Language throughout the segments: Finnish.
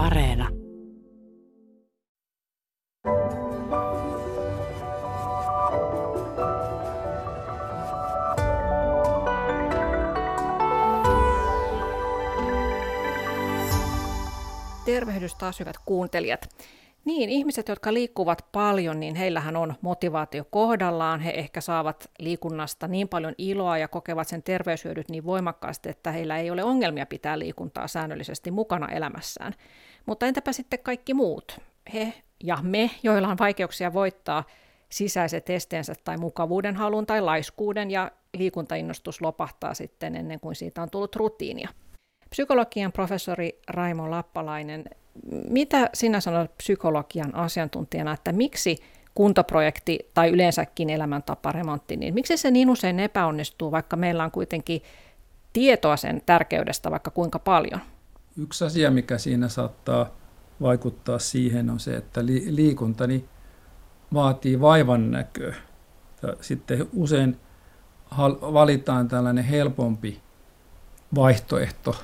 Areena. Tervehdys taas hyvät kuuntelijat. Niin, ihmiset, jotka liikkuvat paljon, niin heillähän on motivaatio kohdallaan. He ehkä saavat liikunnasta niin paljon iloa ja kokevat sen terveyshyödyt niin voimakkaasti, että heillä ei ole ongelmia pitää liikuntaa säännöllisesti mukana elämässään. Mutta entäpä sitten kaikki muut? He ja me, joilla on vaikeuksia voittaa sisäiset esteensä tai mukavuuden halun tai laiskuuden ja liikuntainnostus lopahtaa sitten ennen kuin siitä on tullut rutiinia. Psykologian professori Raimo Lappalainen, mitä sinä sanot psykologian asiantuntijana, että miksi kuntoprojekti tai yleensäkin elämäntaparemontti, niin miksi se niin usein epäonnistuu, vaikka meillä on kuitenkin tietoa sen tärkeydestä vaikka kuinka paljon? Yksi asia, mikä siinä saattaa vaikuttaa siihen, on se, että liikunta vaatii vaivan näköä. Sitten usein valitaan tällainen helpompi vaihtoehto.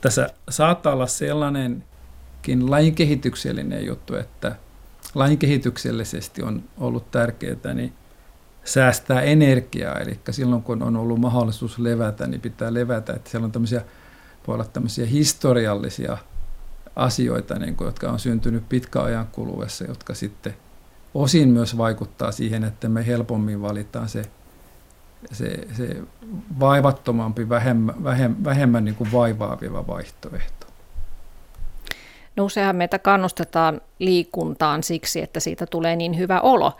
Tässä saattaa olla sellainenkin lajinkehityksellinen juttu, että lajinkehityksellisesti on ollut tärkeää niin säästää energiaa. Eli silloin kun on ollut mahdollisuus levätä, niin pitää levätä. Että siellä on tämmöisiä, voi olla tämmöisiä historiallisia asioita, niin kuin, jotka on syntynyt pitkän ajan kuluessa, jotka sitten osin myös vaikuttaa siihen, että me helpommin valitaan se, se, se vaivattomampi, vähemmän, vähemmän, vähemmän niin kuin vaivaaviva vaihtoehto. No useinhan meitä kannustetaan liikuntaan siksi, että siitä tulee niin hyvä olo.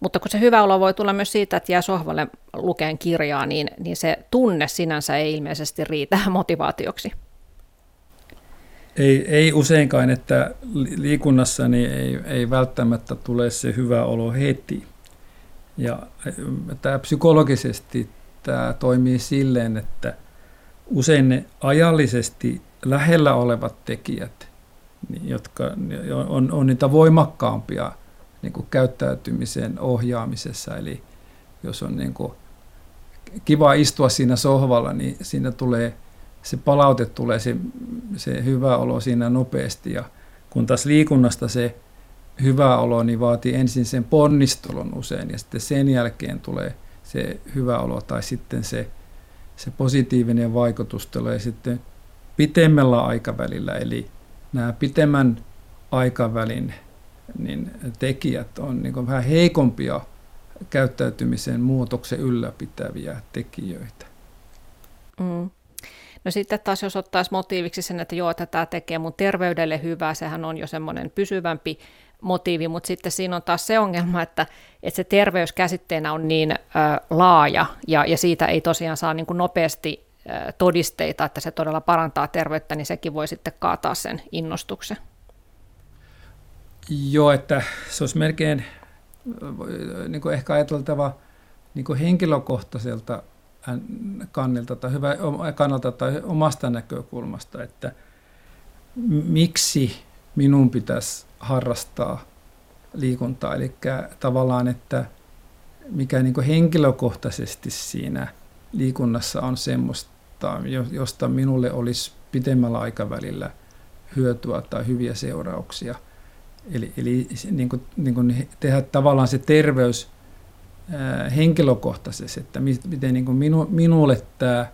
Mutta kun se hyvä olo voi tulla myös siitä, että jää sohvalle lukeen kirjaa, niin, niin se tunne sinänsä ei ilmeisesti riitä motivaatioksi. Ei, ei useinkaan, että liikunnassa niin ei, ei välttämättä tule se hyvä olo heti. Ja tämä psykologisesti tämä toimii silleen, että usein ne ajallisesti lähellä olevat tekijät, jotka on, on niitä voimakkaampia niin kuin käyttäytymisen ohjaamisessa. Eli jos on niin kuin kiva istua siinä sohvalla, niin siinä tulee – se palaute tulee, se, se hyvä olo siinä nopeasti. Ja kun taas liikunnasta se hyvä olo niin vaatii ensin sen ponnistelun usein ja sitten sen jälkeen tulee se hyvä olo tai sitten se, se positiivinen vaikutus tulee sitten pitemmällä aikavälillä. Eli nämä pitemmän aikavälin niin tekijät on niin vähän heikompia käyttäytymisen muutoksen ylläpitäviä tekijöitä. Mm. No sitten taas jos ottaisi motiiviksi sen, että joo, että tämä tekee mun terveydelle hyvää, sehän on jo semmoinen pysyvämpi motiivi, mutta sitten siinä on taas se ongelma, että, että se terveys käsitteenä on niin ö, laaja ja, ja siitä ei tosiaan saa niin kuin nopeasti ö, todisteita, että se todella parantaa terveyttä, niin sekin voi sitten kaataa sen innostuksen. Joo, että se olisi melkein niin kuin ehkä ajateltava niin kuin henkilökohtaiselta kannalta tai, hyvä, kannalta tai omasta näkökulmasta, että miksi minun pitäisi harrastaa liikuntaa. Eli tavallaan, että mikä niin henkilökohtaisesti siinä liikunnassa on semmoista, josta minulle olisi pitemmällä aikavälillä hyötyä tai hyviä seurauksia. Eli, eli niin kuin, niin kuin tehdä tavallaan se terveys henkilökohtaisesti, että miten niin kuin minu, minulle tämä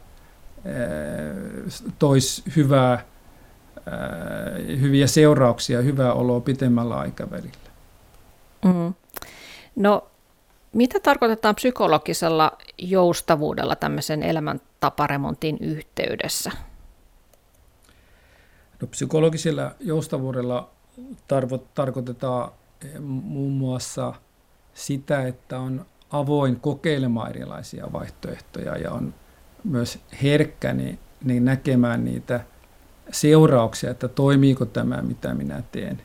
toisi hyvää, hyviä seurauksia, hyvää oloa pitemmällä aikavälillä. Mm. No, mitä tarkoitetaan psykologisella joustavuudella tämmöisen elämäntaparemontin yhteydessä? No, psykologisella joustavuudella tarvo, tarkoitetaan muun muassa sitä, että on avoin kokeilemaan erilaisia vaihtoehtoja ja on myös herkkä niin, niin näkemään niitä seurauksia, että toimiiko tämä, mitä minä teen.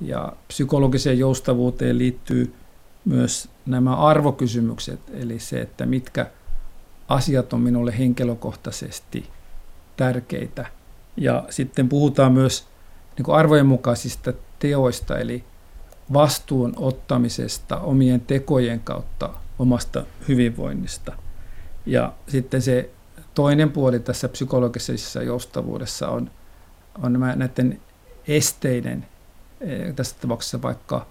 Ja psykologiseen joustavuuteen liittyy myös nämä arvokysymykset, eli se, että mitkä asiat on minulle henkilökohtaisesti tärkeitä. Ja sitten puhutaan myös niin kuin arvojen mukaisista teoista, eli vastuun ottamisesta omien tekojen kautta omasta hyvinvoinnista. Ja sitten se toinen puoli tässä psykologisessa joustavuudessa on, on nämä näiden esteiden, tässä tapauksessa vaikka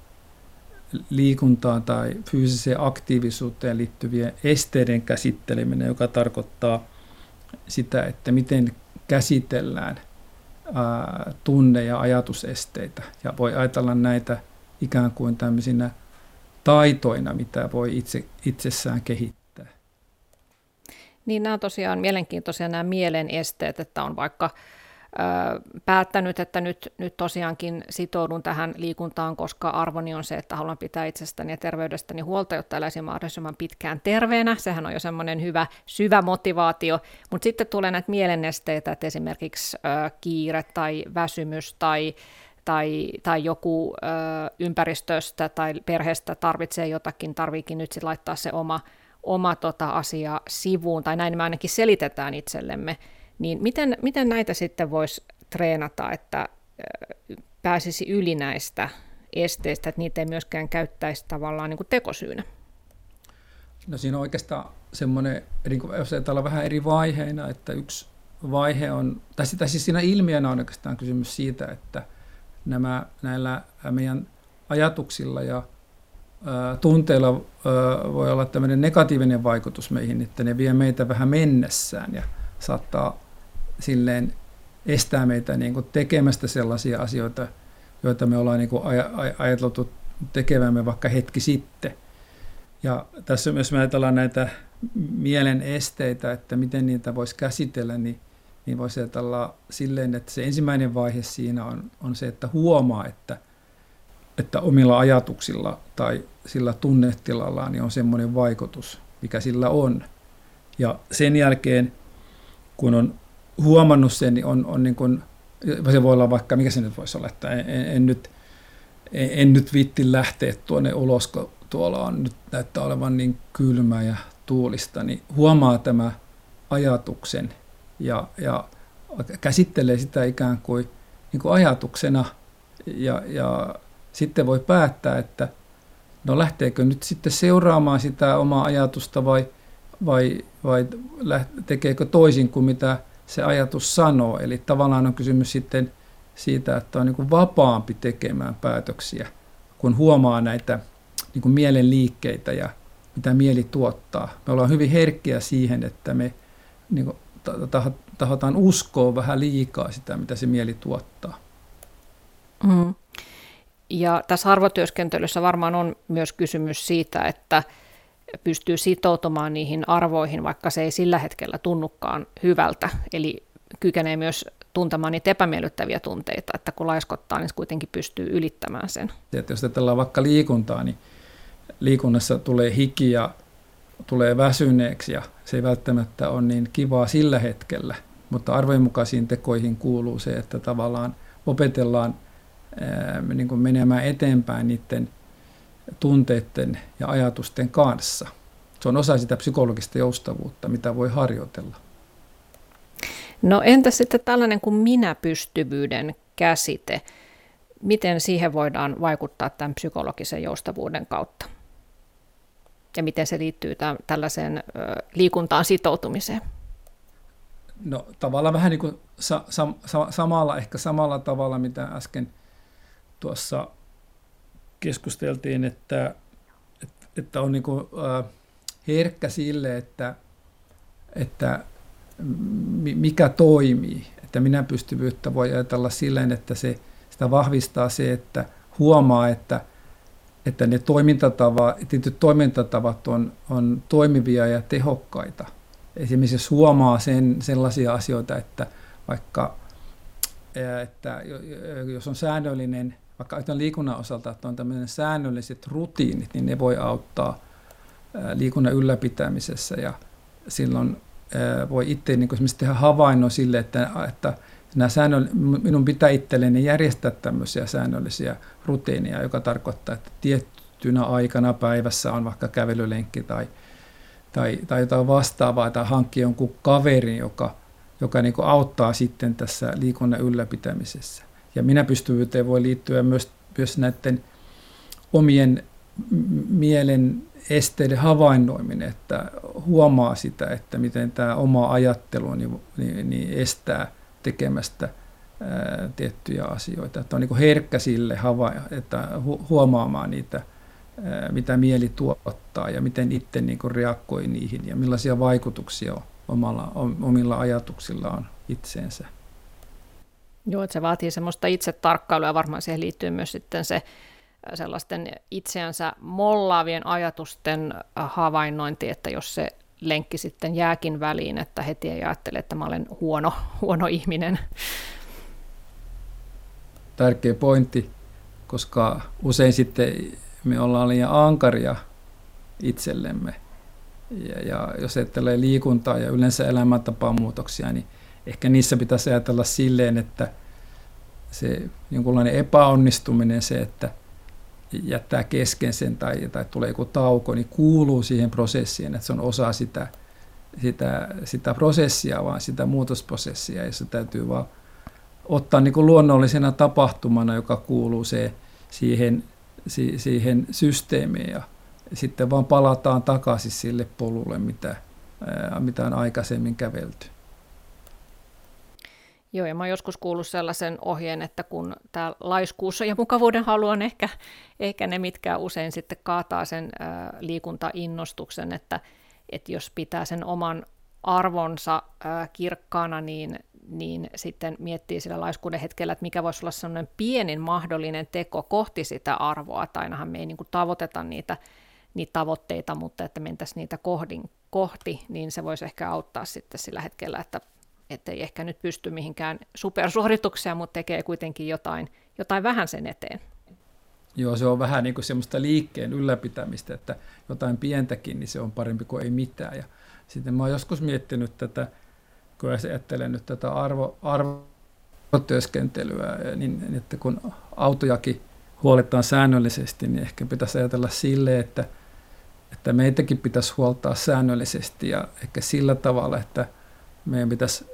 liikuntaan tai fyysiseen aktiivisuuteen liittyvien esteiden käsitteleminen, joka tarkoittaa sitä, että miten käsitellään tunne- ja ajatusesteitä. Ja voi ajatella näitä ikään kuin tämmöisinä taitoina, mitä voi itse, itsessään kehittää. Niin nämä on tosiaan mielenkiintoisia nämä mielen esteet, että on vaikka päättänyt, että nyt, nyt tosiaankin sitoudun tähän liikuntaan, koska arvoni on se, että haluan pitää itsestäni ja terveydestäni huolta, jotta eläisin mahdollisimman pitkään terveenä. Sehän on jo semmoinen hyvä, syvä motivaatio. Mutta sitten tulee näitä mielenesteitä, että esimerkiksi äh, kiire tai väsymys tai tai, tai joku ö, ympäristöstä tai perheestä tarvitsee jotakin, tarviikin nyt sit laittaa se oma, oma tota asia sivuun, tai näin me ainakin selitetään itsellemme, niin miten, miten näitä sitten voisi treenata, että pääsisi yli näistä esteistä, että niitä ei myöskään käyttäisi tavallaan niin kuin tekosyynä? No siinä on oikeastaan semmoinen, jos ajatellaan vähän eri vaiheina, että yksi vaihe on, tai sitä siis siinä ilmiönä on oikeastaan kysymys siitä, että nämä, näillä meidän ajatuksilla ja ä, tunteilla ä, voi olla tämmöinen negatiivinen vaikutus meihin, että ne vie meitä vähän mennessään ja saattaa silleen estää meitä niin kuin tekemästä sellaisia asioita, joita me ollaan niin kuin aj- ajateltu tekevämme vaikka hetki sitten. Ja tässä myös me ajatellaan näitä mielen esteitä, että miten niitä voisi käsitellä, niin, niin voisi ajatella silleen, että se ensimmäinen vaihe siinä on, on se, että huomaa, että, että omilla ajatuksilla tai sillä tunnetilallaan niin on semmoinen vaikutus, mikä sillä on. Ja sen jälkeen, kun on huomannut sen, niin on, on niin kuin, se voi olla vaikka, mikä se nyt voisi olla, että en, en, en nyt, en, en nyt vitti lähteä tuonne ulos, kun tuolla on nyt näyttää olevan niin kylmä ja tuulista, niin huomaa tämä ajatuksen ja, ja käsittelee sitä ikään kuin, niin kuin ajatuksena ja, ja sitten voi päättää, että no lähteekö nyt sitten seuraamaan sitä omaa ajatusta vai, vai, vai tekeekö toisin kuin mitä se ajatus sanoo. Eli tavallaan on kysymys sitten siitä, että on niin vapaampi tekemään päätöksiä, kun huomaa näitä niin kuin mielen liikkeitä ja mitä mieli tuottaa. Me ollaan hyvin herkkiä siihen, että me niin kuin, tahotaan uskoa vähän liikaa sitä, mitä se mieli tuottaa. Mm. Ja tässä arvotyöskentelyssä varmaan on myös kysymys siitä, että pystyy sitoutumaan niihin arvoihin, vaikka se ei sillä hetkellä tunnukaan hyvältä. Eli kykenee myös tuntemaan niitä epämiellyttäviä tunteita, että kun laiskottaa, niin se kuitenkin pystyy ylittämään sen. Että jos ajatellaan vaikka liikuntaa, niin liikunnassa tulee hiki ja tulee väsyneeksi ja se ei välttämättä ole niin kivaa sillä hetkellä, mutta arvojenmukaisiin tekoihin kuuluu se, että tavallaan opetellaan ää, niin kuin menemään eteenpäin niiden – tunteiden ja ajatusten kanssa. Se on osa sitä psykologista joustavuutta, mitä voi harjoitella. No entä sitten tällainen kuin minäpystyvyyden käsite? Miten siihen voidaan vaikuttaa tämän psykologisen joustavuuden kautta? Ja miten se liittyy tämän, tällaiseen liikuntaan sitoutumiseen? No tavallaan vähän niin kuin sa- sa- samalla, ehkä samalla tavalla, mitä äsken tuossa keskusteltiin, että, että on niin kuin, äh, herkkä sille, että, että mikä toimii. Että minä pystyvyyttä voi ajatella silleen, että se, sitä vahvistaa se, että huomaa, että, että ne toimintatavat, tietyt toimintatavat on, on toimivia ja tehokkaita. Esimerkiksi jos huomaa sen, sellaisia asioita, että vaikka että jos on säännöllinen vaikka liikunnan osalta, että on tämmöinen säännölliset rutiinit, niin ne voi auttaa liikunnan ylläpitämisessä ja silloin voi itse niin esimerkiksi tehdä havainnon sille, että, että nämä säännöll- minun pitää itselleni järjestää tämmöisiä säännöllisiä rutiineja, joka tarkoittaa, että tiettynä aikana päivässä on vaikka kävelylenkki tai, tai, tai jotain vastaavaa, tai hankkia jonkun kaverin, joka, joka niin auttaa sitten tässä liikunnan ylläpitämisessä. Ja minäpystyvyyteen voi liittyä myös, myös näiden omien mielen esteiden havainnoiminen, että huomaa sitä, että miten tämä oma ajattelu niin, niin, niin estää tekemästä ää, tiettyjä asioita. Että on niin herkkä sille havaja, että hu- huomaamaan niitä, ää, mitä mieli tuottaa ja miten itse niin reagoi niihin ja millaisia vaikutuksia omalla, omilla ajatuksillaan itseensä. Joo, että se vaatii semmoista itse tarkkailua ja varmaan siihen liittyy myös sitten se sellaisten itseänsä mollaavien ajatusten havainnointi, että jos se lenkki sitten jääkin väliin, että heti ei ajattele, että mä olen huono, huono ihminen. Tärkeä pointti, koska usein sitten me ollaan liian ankaria itsellemme. Ja, ja jos ajattelee liikuntaa ja yleensä elämäntapamuutoksia, niin ehkä niissä pitäisi ajatella silleen, että se jonkunlainen epäonnistuminen, se, että jättää kesken sen tai, tai tulee joku tauko, niin kuuluu siihen prosessiin, että se on osa sitä, sitä, sitä prosessia, vaan sitä muutosprosessia, se täytyy vaan ottaa niin kuin luonnollisena tapahtumana, joka kuuluu se, siihen, si, siihen systeemiin, ja sitten vaan palataan takaisin sille polulle, mitä, mitä on aikaisemmin kävelty. Joo, ja mä oon joskus kuullut sellaisen ohjeen, että kun tämä laiskuus ja mukavuuden halu on ehkä, ehkä ne, mitkä usein sitten kaataa sen ää, liikuntainnostuksen, että, että jos pitää sen oman arvonsa ää, kirkkaana, niin, niin sitten miettii sillä laiskuuden hetkellä, että mikä voisi olla sellainen pienin mahdollinen teko kohti sitä arvoa, tai ainahan me ei niin kuin tavoiteta niitä, niitä tavoitteita, mutta että mentäisiin niitä kohdin, kohti, niin se voisi ehkä auttaa sitten sillä hetkellä, että että ei ehkä nyt pysty mihinkään supersuoritukseen, mutta tekee kuitenkin jotain, jotain vähän sen eteen. Joo, se on vähän niin kuin semmoista liikkeen ylläpitämistä, että jotain pientäkin, niin se on parempi kuin ei mitään. Ja sitten mä oon joskus miettinyt tätä, kun ajattelen nyt tätä arvo, arvotyöskentelyä, niin että kun autojakin huoletaan säännöllisesti, niin ehkä pitäisi ajatella sille, että, että meitäkin pitäisi huoltaa säännöllisesti ja ehkä sillä tavalla, että meidän pitäisi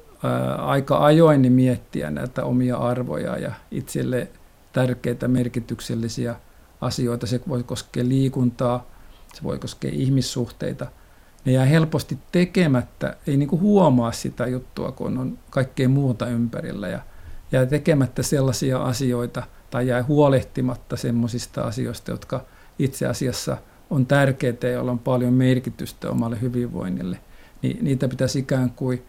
aika ajoin niin miettiä näitä omia arvoja ja itselle tärkeitä merkityksellisiä asioita. Se voi koskea liikuntaa, se voi koskea ihmissuhteita. Ne jää helposti tekemättä, ei niin kuin huomaa sitä juttua, kun on kaikkea muuta ympärillä ja jää tekemättä sellaisia asioita tai jää huolehtimatta sellaisista asioista, jotka itse asiassa on tärkeitä ja joilla on paljon merkitystä omalle hyvinvoinnille. Niin niitä pitäisi ikään kuin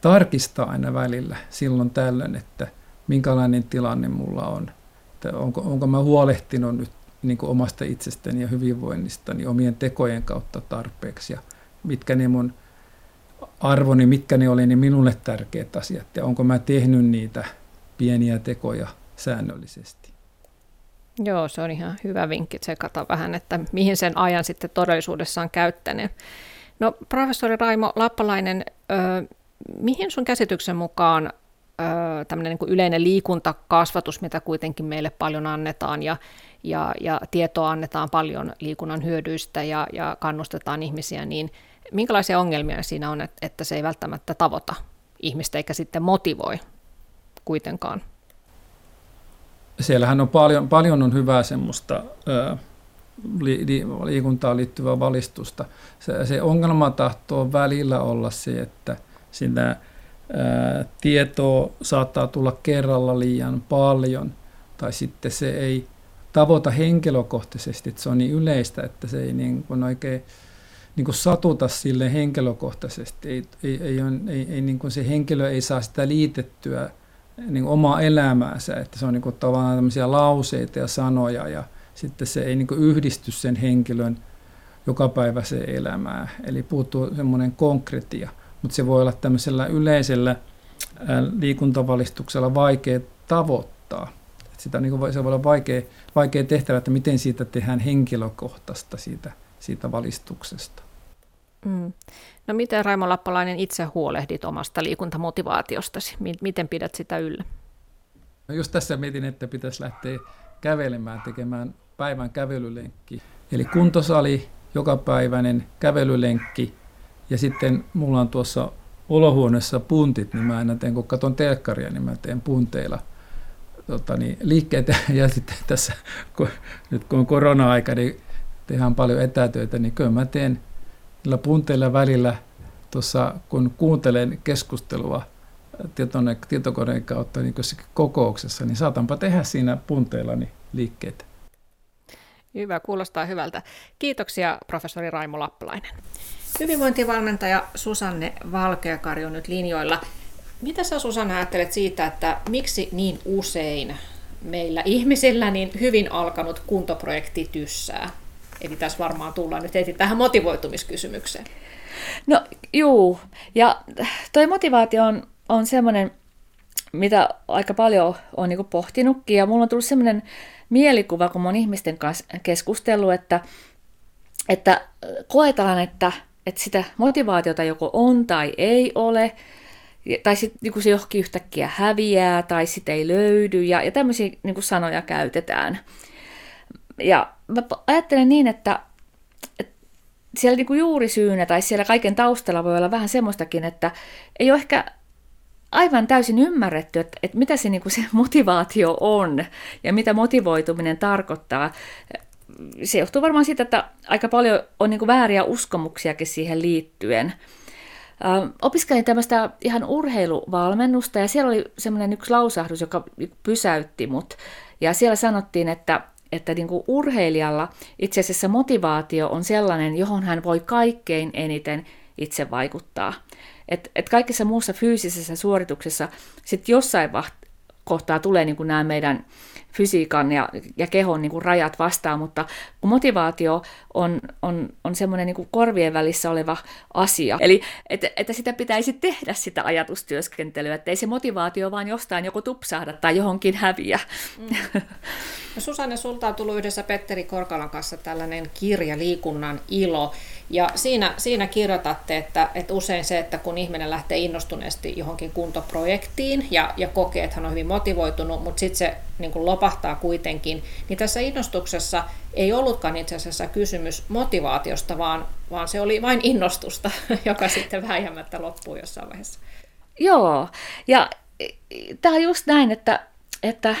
tarkistaa aina välillä silloin tällöin, että minkälainen tilanne mulla on. Että onko, onko mä huolehtinut nyt niin kuin omasta itsestäni ja hyvinvoinnistani omien tekojen kautta tarpeeksi ja mitkä ne mun arvoni, mitkä ne oli ne minulle tärkeät asiat ja onko mä tehnyt niitä pieniä tekoja säännöllisesti. Joo, se on ihan hyvä vinkki tsekata vähän, että mihin sen ajan sitten todellisuudessa on käyttänyt. No professori Raimo Lappalainen, mihin sun käsityksen mukaan tämmöinen niin yleinen liikuntakasvatus, mitä kuitenkin meille paljon annetaan ja, ja, ja tietoa annetaan paljon liikunnan hyödyistä ja, ja kannustetaan ihmisiä, niin minkälaisia ongelmia siinä on, että se ei välttämättä tavoita ihmistä eikä sitten motivoi kuitenkaan? Siellähän on paljon, paljon on hyvää semmoista li, li, liikuntaan liittyvää valistusta. Se, se ongelma tahtoo välillä olla se, että – sitä ää, tietoa saattaa tulla kerralla liian paljon, tai sitten se ei tavoita henkilökohtaisesti, että se on niin yleistä, että se ei niin kuin oikein niin kuin satuta sille henkilökohtaisesti. Ei, ei, ei, ei, ei niin kuin se henkilö ei saa sitä liitettyä niin kuin omaa elämäänsä, että se on niin kuin tavallaan tämmöisiä lauseita ja sanoja ja sitten se ei niin kuin yhdisty sen henkilön jokapäiväiseen elämään. Eli puuttuu semmoinen konkretia mutta se voi olla tämmöisellä yleisellä liikuntavalistuksella vaikea tavoittaa. Et sitä niin kuin, se voi olla vaikea, vaikea tehtävä, että miten siitä tehdään henkilökohtaista siitä, siitä valistuksesta. Mm. No miten Raimo Lappalainen itse huolehdit omasta liikuntamotivaatiostasi? Miten pidät sitä yllä? No just tässä mietin, että pitäisi lähteä kävelemään, tekemään päivän kävelylenkki. Eli kuntosali, jokapäiväinen kävelylenkki ja sitten mulla on tuossa olohuoneessa puntit, niin mä aina teen, kun katson telkkaria, niin mä teen punteilla tota, niin, liikkeitä. Ja sitten tässä, kun, nyt kun on korona-aika, niin tehdään paljon etätöitä, niin kyllä mä teen niillä punteilla välillä tuossa, kun kuuntelen keskustelua tietone, tietokoneen kautta niin kokouksessa, niin saatanpa tehdä siinä punteillani liikkeitä. Hyvä, kuulostaa hyvältä. Kiitoksia professori Raimo Lappalainen. Hyvinvointivalmentaja Susanne Valkeakari on nyt linjoilla. Mitä sä Susanne ajattelet siitä, että miksi niin usein meillä ihmisillä niin hyvin alkanut kuntoprojekti tyssää? Eli tässä varmaan tullaan nyt heti tähän motivoitumiskysymykseen. No juu, ja toi motivaatio on, on semmoinen, mitä aika paljon on niin pohtinutkin, ja mulla on tullut semmoinen mielikuva, kun mä oon ihmisten kanssa keskustellut, että, että koetaan, että, että sitä motivaatiota joko on tai ei ole, tai sitten niin se johonkin yhtäkkiä häviää, tai sitä ei löydy, ja, ja tämmöisiä niin sanoja käytetään. Ja mä ajattelen niin, että, että siellä niin juurisyynä tai siellä kaiken taustalla voi olla vähän semmoistakin, että ei ole ehkä aivan täysin ymmärretty, että, että mitä se, niin se motivaatio on ja mitä motivoituminen tarkoittaa. Se johtuu varmaan siitä, että aika paljon on niin vääriä uskomuksiakin siihen liittyen. opiskelin tämmöistä ihan urheiluvalmennusta ja siellä oli semmoinen yksi lausahdus, joka pysäytti mut. Ja siellä sanottiin, että, että niin kuin urheilijalla itse asiassa motivaatio on sellainen, johon hän voi kaikkein eniten itse vaikuttaa. Et, et kaikessa muussa fyysisessä suorituksessa sitten jossain kohtaa tulee niin kuin nämä meidän fysiikan ja, ja kehon niin kuin rajat vastaan, mutta kun motivaatio on, on, on semmoinen niin korvien välissä oleva asia, eli että, että sitä pitäisi tehdä sitä ajatustyöskentelyä, että ei se motivaatio vaan jostain joko tupsahda tai johonkin häviä. Mm. No Susanne, sulta on tullut yhdessä Petteri Korkalan kanssa tällainen kirja Liikunnan ilo, ja siinä, siinä kirjoitatte, että, että usein se, että kun ihminen lähtee innostuneesti johonkin kuntoprojektiin ja, ja kokee, että hän on hyvin motivoitunut, mutta sitten se niin kuin lopahtaa kuitenkin, niin tässä innostuksessa ei ollutkaan itse asiassa kysymys motivaatiosta, vaan, vaan se oli vain innostusta, joka sitten väijämättä loppuu jossain vaiheessa. Joo, ja tämä on just näin, että, että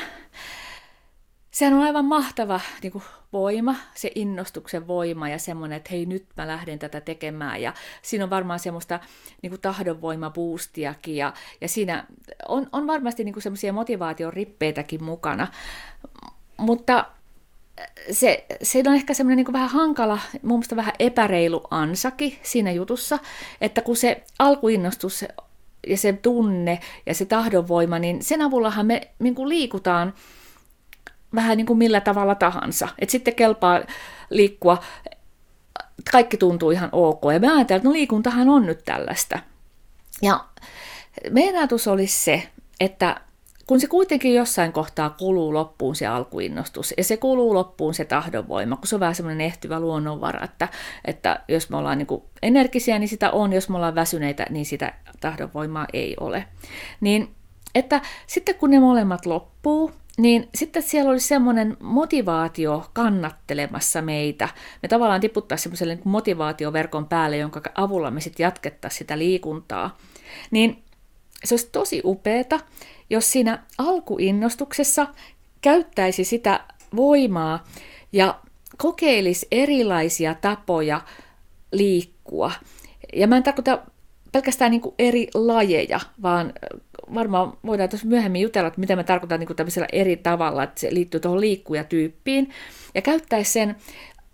sehän on aivan mahtava niin kuin voima, se innostuksen voima ja semmoinen, että hei nyt mä lähden tätä tekemään. Ja siinä on varmaan semmoista niin kuin tahdonvoimabuustiakin ja, ja siinä on, on varmasti niin semmoisia motivaation rippeitäkin mukana, mutta se, se on ehkä semmoinen niin vähän hankala, mun mielestä vähän epäreilu ansakin siinä jutussa, että kun se alkuinnostus ja se tunne ja se tahdonvoima, niin sen avullahan me niin kuin liikutaan vähän niin kuin millä tavalla tahansa. Et sitten kelpaa liikkua, kaikki tuntuu ihan ok. Ja me ajatellaan, että no liikuntahan on nyt tällaista. Ja meidän ajatus olisi se, että kun se kuitenkin jossain kohtaa kuluu loppuun se alkuinnostus, ja se kuluu loppuun se tahdonvoima, kun se on vähän semmoinen ehtyvä luonnonvara, että, että jos me ollaan niin kuin energisiä, niin sitä on, jos me ollaan väsyneitä, niin sitä tahdonvoimaa ei ole. Niin, että sitten kun ne molemmat loppuu, niin sitten siellä oli semmoinen motivaatio kannattelemassa meitä. Me tavallaan tiputtaisiin semmoiselle niin motivaatioverkon päälle, jonka avulla me sitten jatkettaisiin sitä liikuntaa. Niin se olisi tosi upeeta, jos siinä alkuinnostuksessa käyttäisi sitä voimaa ja kokeilisi erilaisia tapoja liikkua. Ja mä en tarkoita pelkästään niin eri lajeja, vaan varmaan voidaan tuossa myöhemmin jutella, että mitä me tarkoitan niin tämmöisellä eri tavalla, että se liittyy tuohon liikkujatyyppiin, ja käyttäisi sen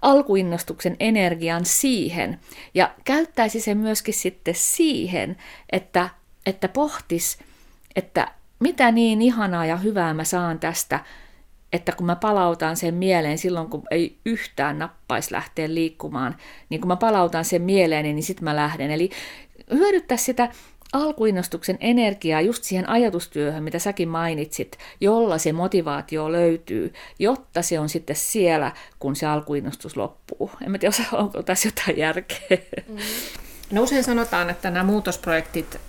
alkuinnostuksen energian siihen, ja käyttäisi sen myöskin sitten siihen, että, että pohtis, että mitä niin ihanaa ja hyvää mä saan tästä, että kun mä palautan sen mieleen silloin, kun ei yhtään nappaisi lähteä liikkumaan, niin kun mä palautan sen mieleen, niin sitten mä lähden. Eli hyödyttää sitä alkuinnostuksen energiaa just siihen ajatustyöhön, mitä säkin mainitsit, jolla se motivaatio löytyy, jotta se on sitten siellä, kun se alkuinnostus loppuu. En mä tiedä, onko tässä jotain järkeä. Mm. No usein sanotaan, että nämä muutosprojektit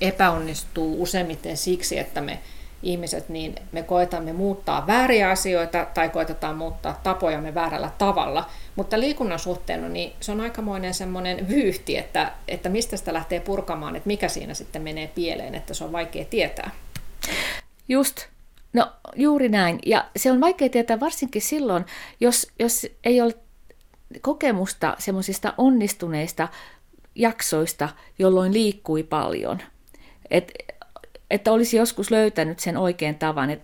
epäonnistuu useimmiten siksi, että me ihmiset, niin me koetamme muuttaa vääriä asioita tai koetetaan muuttaa tapojamme väärällä tavalla. Mutta liikunnan suhteen niin se on aikamoinen semmoinen vyyhti, että, että mistä sitä lähtee purkamaan, että mikä siinä sitten menee pieleen, että se on vaikea tietää. Just, no juuri näin. Ja se on vaikea tietää varsinkin silloin, jos, jos ei ole kokemusta semmoisista onnistuneista jaksoista, jolloin liikkui paljon. Et että olisi joskus löytänyt sen oikean tavan. Et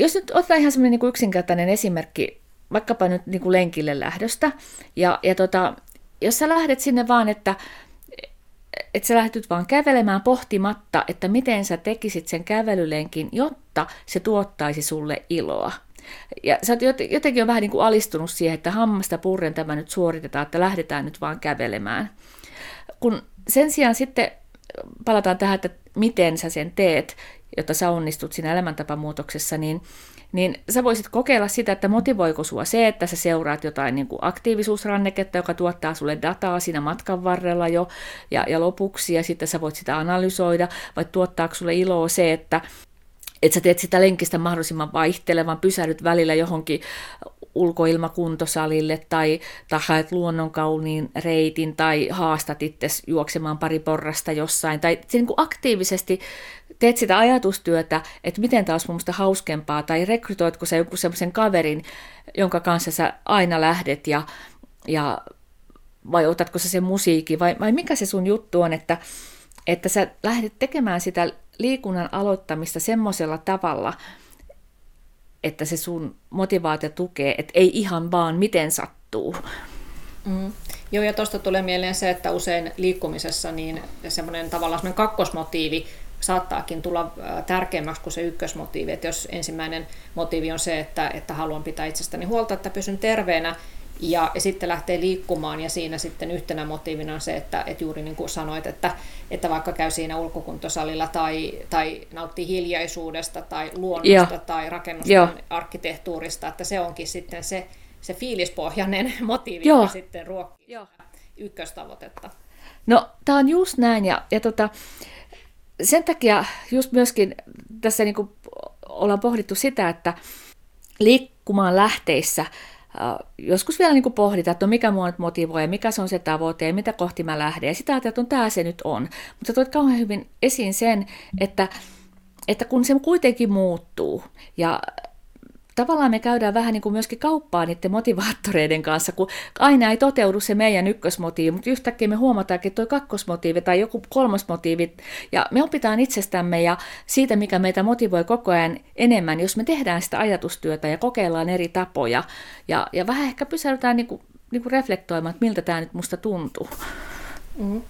jos nyt otetaan ihan semmoinen niin yksinkertainen esimerkki, vaikkapa nyt niin kuin lenkille lähdöstä, ja, ja tota, jos sä lähdet sinne vaan, että että sä lähdet vaan kävelemään pohtimatta, että miten sä tekisit sen kävelylenkin, jotta se tuottaisi sulle iloa. Ja sä oot jotenkin on vähän niin kuin alistunut siihen, että hammasta purren tämä nyt suoritetaan, että lähdetään nyt vaan kävelemään. Kun sen sijaan sitten palataan tähän, että miten sä sen teet, jotta sä onnistut siinä elämäntapamuutoksessa, niin, niin sä voisit kokeilla sitä, että motivoiko sua se, että sä seuraat jotain niin kuin aktiivisuusranneketta, joka tuottaa sulle dataa siinä matkan varrella jo ja, ja lopuksi, ja sitten sä voit sitä analysoida, vai tuottaako sulle iloa se, että että sä teet sitä lenkistä mahdollisimman vaihtelevan, pysähdyt välillä johonkin ulkoilmakuntosalille tai, tai haet luonnonkauniin reitin tai haastat itse juoksemaan pari porrasta jossain. Tai niin kuin aktiivisesti teet sitä ajatustyötä, että miten taas mun hauskempaa, tai rekrytoitko sä joku semmoisen kaverin, jonka kanssa sä aina lähdet, ja, ja vai otatko sä sen musiikin, vai, vai mikä se sun juttu on, että, että sä lähdet tekemään sitä liikunnan aloittamista semmoisella tavalla, että se sun motivaatio tukee, että ei ihan vaan miten sattuu. Mm. Joo, ja tuosta tulee mieleen se, että usein liikkumisessa niin semmoinen tavallaan semmoinen kakkosmotiivi saattaakin tulla tärkeämmäksi kuin se ykkösmotiivi. Että jos ensimmäinen motiivi on se, että, että haluan pitää itsestäni huolta, että pysyn terveenä, ja, ja sitten lähtee liikkumaan ja siinä sitten yhtenä motiivina on se, että, että juuri niin kuin sanoit, että, että vaikka käy siinä ulkokuntosalilla tai, tai nauttii hiljaisuudesta tai luonnosta Joo. tai rakennusten arkkitehtuurista, että se onkin sitten se, se fiilispohjainen motiivi, Joo. joka sitten ruokkii Joo. ykköstavoitetta. No, tämä on just näin ja, ja tota, sen takia just myöskin tässä niin kuin ollaan pohdittu sitä, että liikkumaan lähteissä – joskus vielä niin pohditaan, että no mikä mua nyt motivoi ja mikä se on se tavoite ja mitä kohti mä lähden. Ja sitä ajatellaan, että on tämä se nyt on. Mutta toit kauhean hyvin esiin sen, että, että kun se kuitenkin muuttuu ja tavallaan me käydään vähän niin kuin myöskin kauppaa niiden motivaattoreiden kanssa, kun aina ei toteudu se meidän ykkösmotiivi, mutta yhtäkkiä me huomataankin, että tuo kakkosmotiivi tai joku kolmosmotiivi, ja me opitaan itsestämme ja siitä, mikä meitä motivoi koko ajan enemmän, jos me tehdään sitä ajatustyötä ja kokeillaan eri tapoja, ja, ja vähän ehkä pysäytään niin kuin, niin kuin reflektoimaan, että miltä tämä nyt musta tuntuu. Mm-hmm.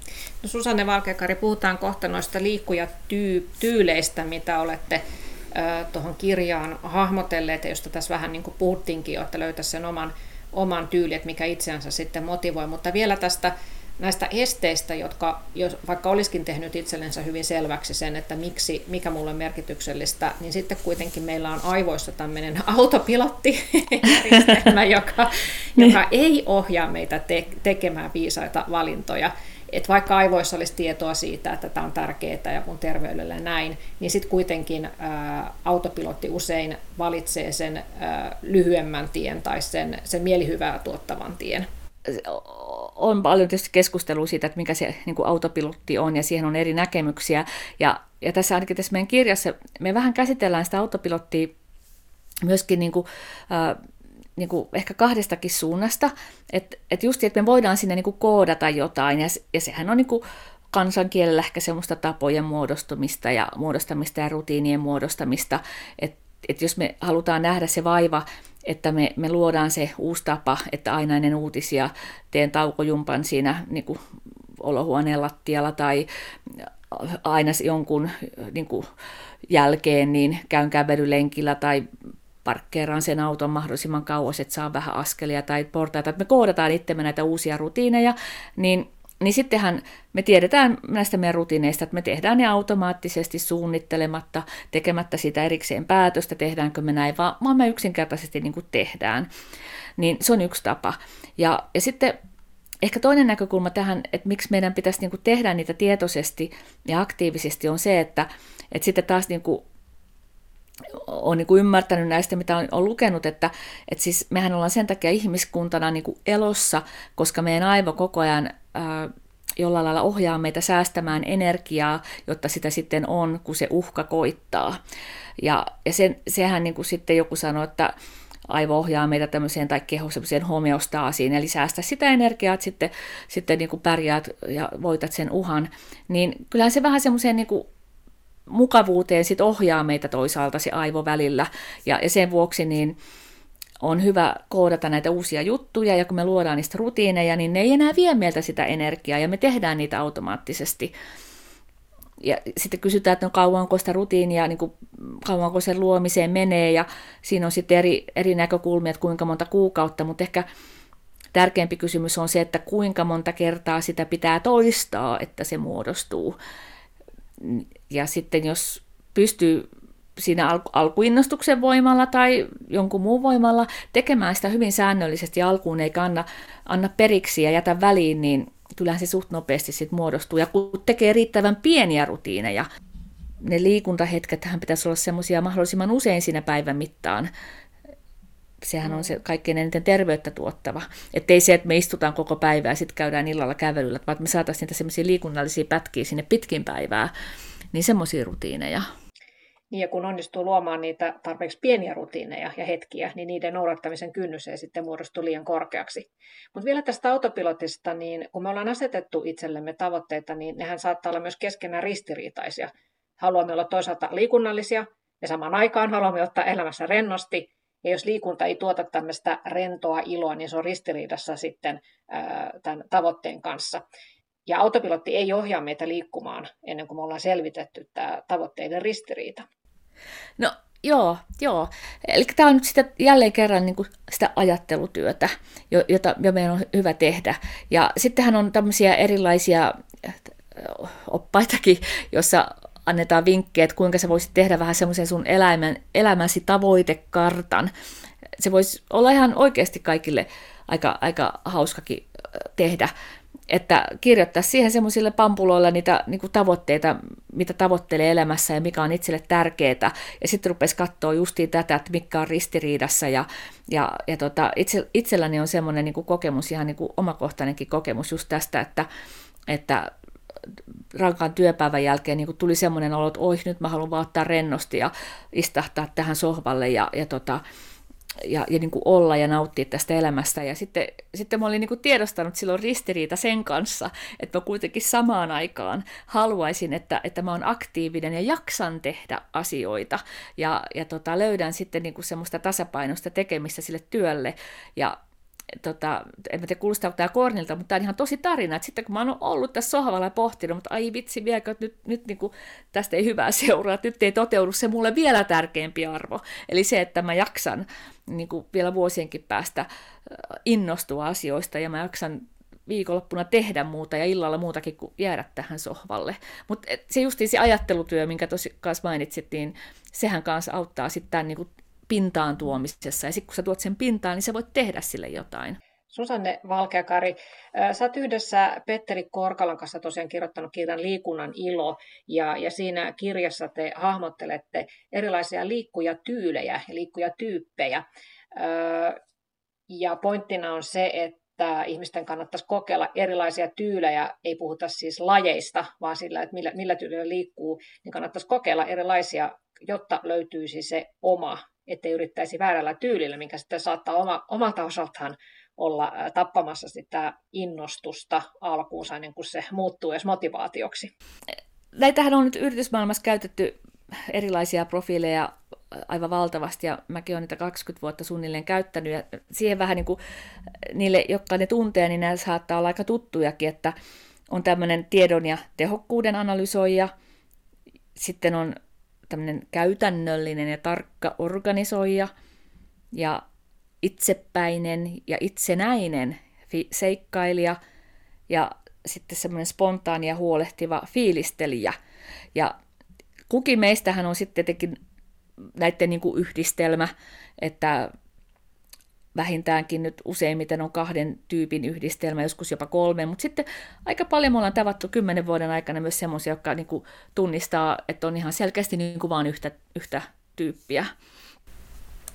No Susanne Valkekari, puhutaan kohta noista liikkujatyyleistä, mitä olette tuohon kirjaan hahmotelleet, josta tässä vähän niin kuin puhuttiinkin, että löytäisi sen oman, oman tyyli, että mikä itseänsä sitten motivoi. Mutta vielä tästä näistä esteistä, jotka jos, vaikka olisikin tehnyt itsellensä hyvin selväksi sen, että miksi, mikä mulle on merkityksellistä, niin sitten kuitenkin meillä on aivoissa tämmöinen autopilottijärjestelmä, joka, joka ei ohjaa meitä te, tekemään viisaita valintoja että vaikka aivoissa olisi tietoa siitä, että tämä on tärkeää ja kun terveydelle näin, niin sitten kuitenkin ää, autopilotti usein valitsee sen ää, lyhyemmän tien tai sen, sen mielihyvää tuottavan tien. On paljon tietysti keskustelua siitä, että mikä se niin kuin autopilotti on, ja siihen on eri näkemyksiä. Ja, ja tässä ainakin tässä meidän kirjassa me vähän käsitellään sitä autopilottia myöskin niin kuin, niin kuin ehkä kahdestakin suunnasta, että et just, että me voidaan sinne niin kuin koodata jotain, ja, ja sehän on niin kuin kansankielellä ehkä semmoista tapojen muodostumista ja muodostamista ja rutiinien muodostamista, että et jos me halutaan nähdä se vaiva, että me, me luodaan se uusi tapa, että aina ennen uutisia teen taukojumpan siinä niin kuin olohuoneen lattialla tai aina jonkun niin kuin jälkeen niin käyn kävelylenkillä tai parkkeeraan sen auton mahdollisimman kauas, että saa vähän askelia tai portaita, että me koodataan itsemme näitä uusia rutiineja, niin, niin sittenhän me tiedetään näistä meidän rutiineista, että me tehdään ne automaattisesti suunnittelematta, tekemättä sitä erikseen päätöstä, tehdäänkö me näin, vaan, vaan me yksinkertaisesti niin kuin tehdään. Niin se on yksi tapa. Ja, ja sitten ehkä toinen näkökulma tähän, että miksi meidän pitäisi niin kuin tehdä niitä tietoisesti ja aktiivisesti, on se, että, että sitten taas niin kuin olen niin kuin ymmärtänyt näistä, mitä olen, lukenut, että, että siis mehän ollaan sen takia ihmiskuntana niin kuin elossa, koska meidän aivo koko ajan ää, jollain lailla ohjaa meitä säästämään energiaa, jotta sitä sitten on, kun se uhka koittaa. Ja, ja sen, sehän niin kuin sitten joku sanoi, että aivo ohjaa meitä tämmöiseen tai keho semmoiseen homeostaasiin, eli säästä sitä energiaa, että sitten, sitten niin kuin pärjäät ja voitat sen uhan, niin kyllähän se vähän semmoiseen niin kuin mukavuuteen sit ohjaa meitä toisaalta se aivo välillä. Ja, ja sen vuoksi niin on hyvä koodata näitä uusia juttuja, ja kun me luodaan niistä rutiineja, niin ne ei enää vie meiltä sitä energiaa, ja me tehdään niitä automaattisesti. Ja sitten kysytään, että no kauanko sitä rutiinia, niin kuin, kauanko sen luomiseen menee, ja siinä on sitten eri, eri näkökulmia, että kuinka monta kuukautta, mutta ehkä tärkeämpi kysymys on se, että kuinka monta kertaa sitä pitää toistaa, että se muodostuu. Ja sitten jos pystyy siinä alku, alkuinnostuksen voimalla tai jonkun muun voimalla tekemään sitä hyvin säännöllisesti alkuun, eikä anna, anna periksi ja jätä väliin, niin kyllähän se suht nopeasti sit muodostuu. Ja kun tekee riittävän pieniä rutiineja, ne liikuntahetket pitäisi olla semmoisia mahdollisimman usein siinä päivän mittaan. Sehän on se kaikkein eniten terveyttä tuottava. Että ei se, että me istutaan koko päivää ja sitten käydään illalla kävelyllä, vaan että me saataisiin niitä semmoisia liikunnallisia pätkiä sinne pitkin päivää, niin semmoisia rutiineja. Niin ja kun onnistuu luomaan niitä tarpeeksi pieniä rutiineja ja hetkiä, niin niiden noudattamisen kynnys ei sitten muodostu liian korkeaksi. Mutta vielä tästä autopilotista, niin kun me ollaan asetettu itsellemme tavoitteita, niin nehän saattaa olla myös keskenään ristiriitaisia. Haluamme olla toisaalta liikunnallisia ja samaan aikaan haluamme ottaa elämässä rennosti. Ja jos liikunta ei tuota tämmöistä rentoa iloa, niin se on ristiriidassa sitten tämän tavoitteen kanssa. Ja autopilotti ei ohjaa meitä liikkumaan ennen kuin me ollaan selvitetty tämä tavoitteiden ristiriita. No joo, joo. Eli tämä on nyt sitä, jälleen kerran niin kuin sitä ajattelutyötä, jota meidän on hyvä tehdä. Ja sittenhän on tämmöisiä erilaisia oppaitakin, jossa annetaan vinkkejä, että kuinka sä voisit tehdä vähän semmoisen sun elämän, elämäsi tavoitekartan. Se voisi olla ihan oikeasti kaikille aika, aika hauskakin tehdä että kirjoittaa siihen semmoisille pampuloilla niitä niin kuin tavoitteita, mitä tavoittelee elämässä ja mikä on itselle tärkeää. Ja sitten rupesi katsoa justiin tätä, että mikä on ristiriidassa. Ja, ja, ja tota, itse, itselläni on semmoinen niin kuin kokemus, ihan niin kuin omakohtainenkin kokemus just tästä, että, että rankan työpäivän jälkeen niin tuli semmoinen olo, että oi, nyt mä haluan vaan ottaa rennosti ja istahtaa tähän sohvalle ja, ja tota, ja, ja niin kuin olla ja nauttia tästä elämästä. Ja sitten, sitten mä olin niin kuin tiedostanut silloin ristiriita sen kanssa, että mä kuitenkin samaan aikaan haluaisin, että, että mä oon aktiivinen ja jaksan tehdä asioita. Ja, ja tota, löydän sitten niin kuin semmoista tasapainosta tekemistä sille työlle. Ja tota, en mä tiedä kuulostaako tämä kornilta, mutta tämä on ihan tosi tarina, että sitten kun mä oon ollut tässä sohvalla ja pohtinut, mutta ai vitsi vieläkö, että nyt, nyt niin kuin, tästä ei hyvää seuraa, että nyt ei toteudu se mulle vielä tärkeämpi arvo, eli se, että mä jaksan niin kuin vielä vuosienkin päästä innostua asioista ja mä jaksan viikonloppuna tehdä muuta ja illalla muutakin kuin jäädä tähän sohvalle. Mutta se justiin se ajattelutyö, minkä tosi kanssa mainitsit, niin sehän kanssa auttaa sitten niin pintaan tuomisessa. Ja sitten kun sä tuot sen pintaan, niin sä voit tehdä sille jotain. Susanne Valkeakari, sä oot yhdessä Petteri Korkalan kanssa tosiaan kirjoittanut kirjan Liikunnan ilo, ja, ja siinä kirjassa te hahmottelette erilaisia liikkujatyylejä ja liikkujatyyppejä. Ja pointtina on se, että ihmisten kannattaisi kokeilla erilaisia tyylejä, ei puhuta siis lajeista, vaan sillä, että millä, millä tyylillä liikkuu, niin kannattaisi kokeilla erilaisia, jotta löytyisi se oma ettei yrittäisi väärällä tyylillä, minkä sitten saattaa oma, omalta osaltaan olla tappamassa sitä innostusta alkuunsa ennen kuin se muuttuu edes motivaatioksi. Näitähän on nyt yritysmaailmassa käytetty erilaisia profiileja aivan valtavasti, ja mäkin olen niitä 20 vuotta suunnilleen käyttänyt, ja siihen vähän niin kuin niille, jotka ne tuntee, niin nämä saattaa olla aika tuttujakin, että on tämmöinen tiedon ja tehokkuuden analysoija, sitten on tämmöinen käytännöllinen ja tarkka organisoija ja itsepäinen ja itsenäinen fi- seikkailija ja sitten semmoinen spontaani ja huolehtiva fiilistelijä. Ja kukin meistähän on sitten tietenkin näiden niin kuin yhdistelmä, että vähintäänkin nyt useimmiten on kahden tyypin yhdistelmä, joskus jopa kolme, mutta sitten aika paljon me ollaan tavattu kymmenen vuoden aikana myös semmoisia, jotka niin kuin tunnistaa, että on ihan selkeästi niin kuin vain yhtä, yhtä tyyppiä.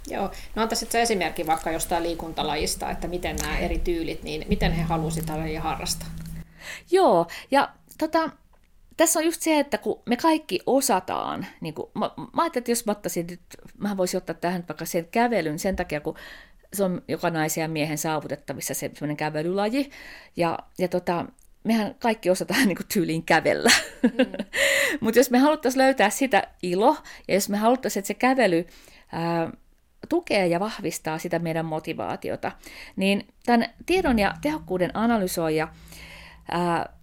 Joo, no antaa sitten esimerkki vaikka jostain liikuntalajista, että miten nämä eri tyylit, niin miten he halusivat ja harrastaa? Joo, ja tota, tässä on just se, että kun me kaikki osataan, niin kun, mä, mä ajattelin, että jos mä ottaisin nyt, mä voisin ottaa tähän vaikka sen kävelyn sen takia, kun se on joka naisen ja miehen saavutettavissa se sellainen kävelylaji. Ja, ja tota, mehän kaikki osataan niin kuin tyyliin kävellä. Mm. Mutta jos me haluttaisiin löytää sitä ilo, ja jos me haluttaisiin, että se kävely ää, tukee ja vahvistaa sitä meidän motivaatiota, niin tämän tiedon ja tehokkuuden analysoija, ää,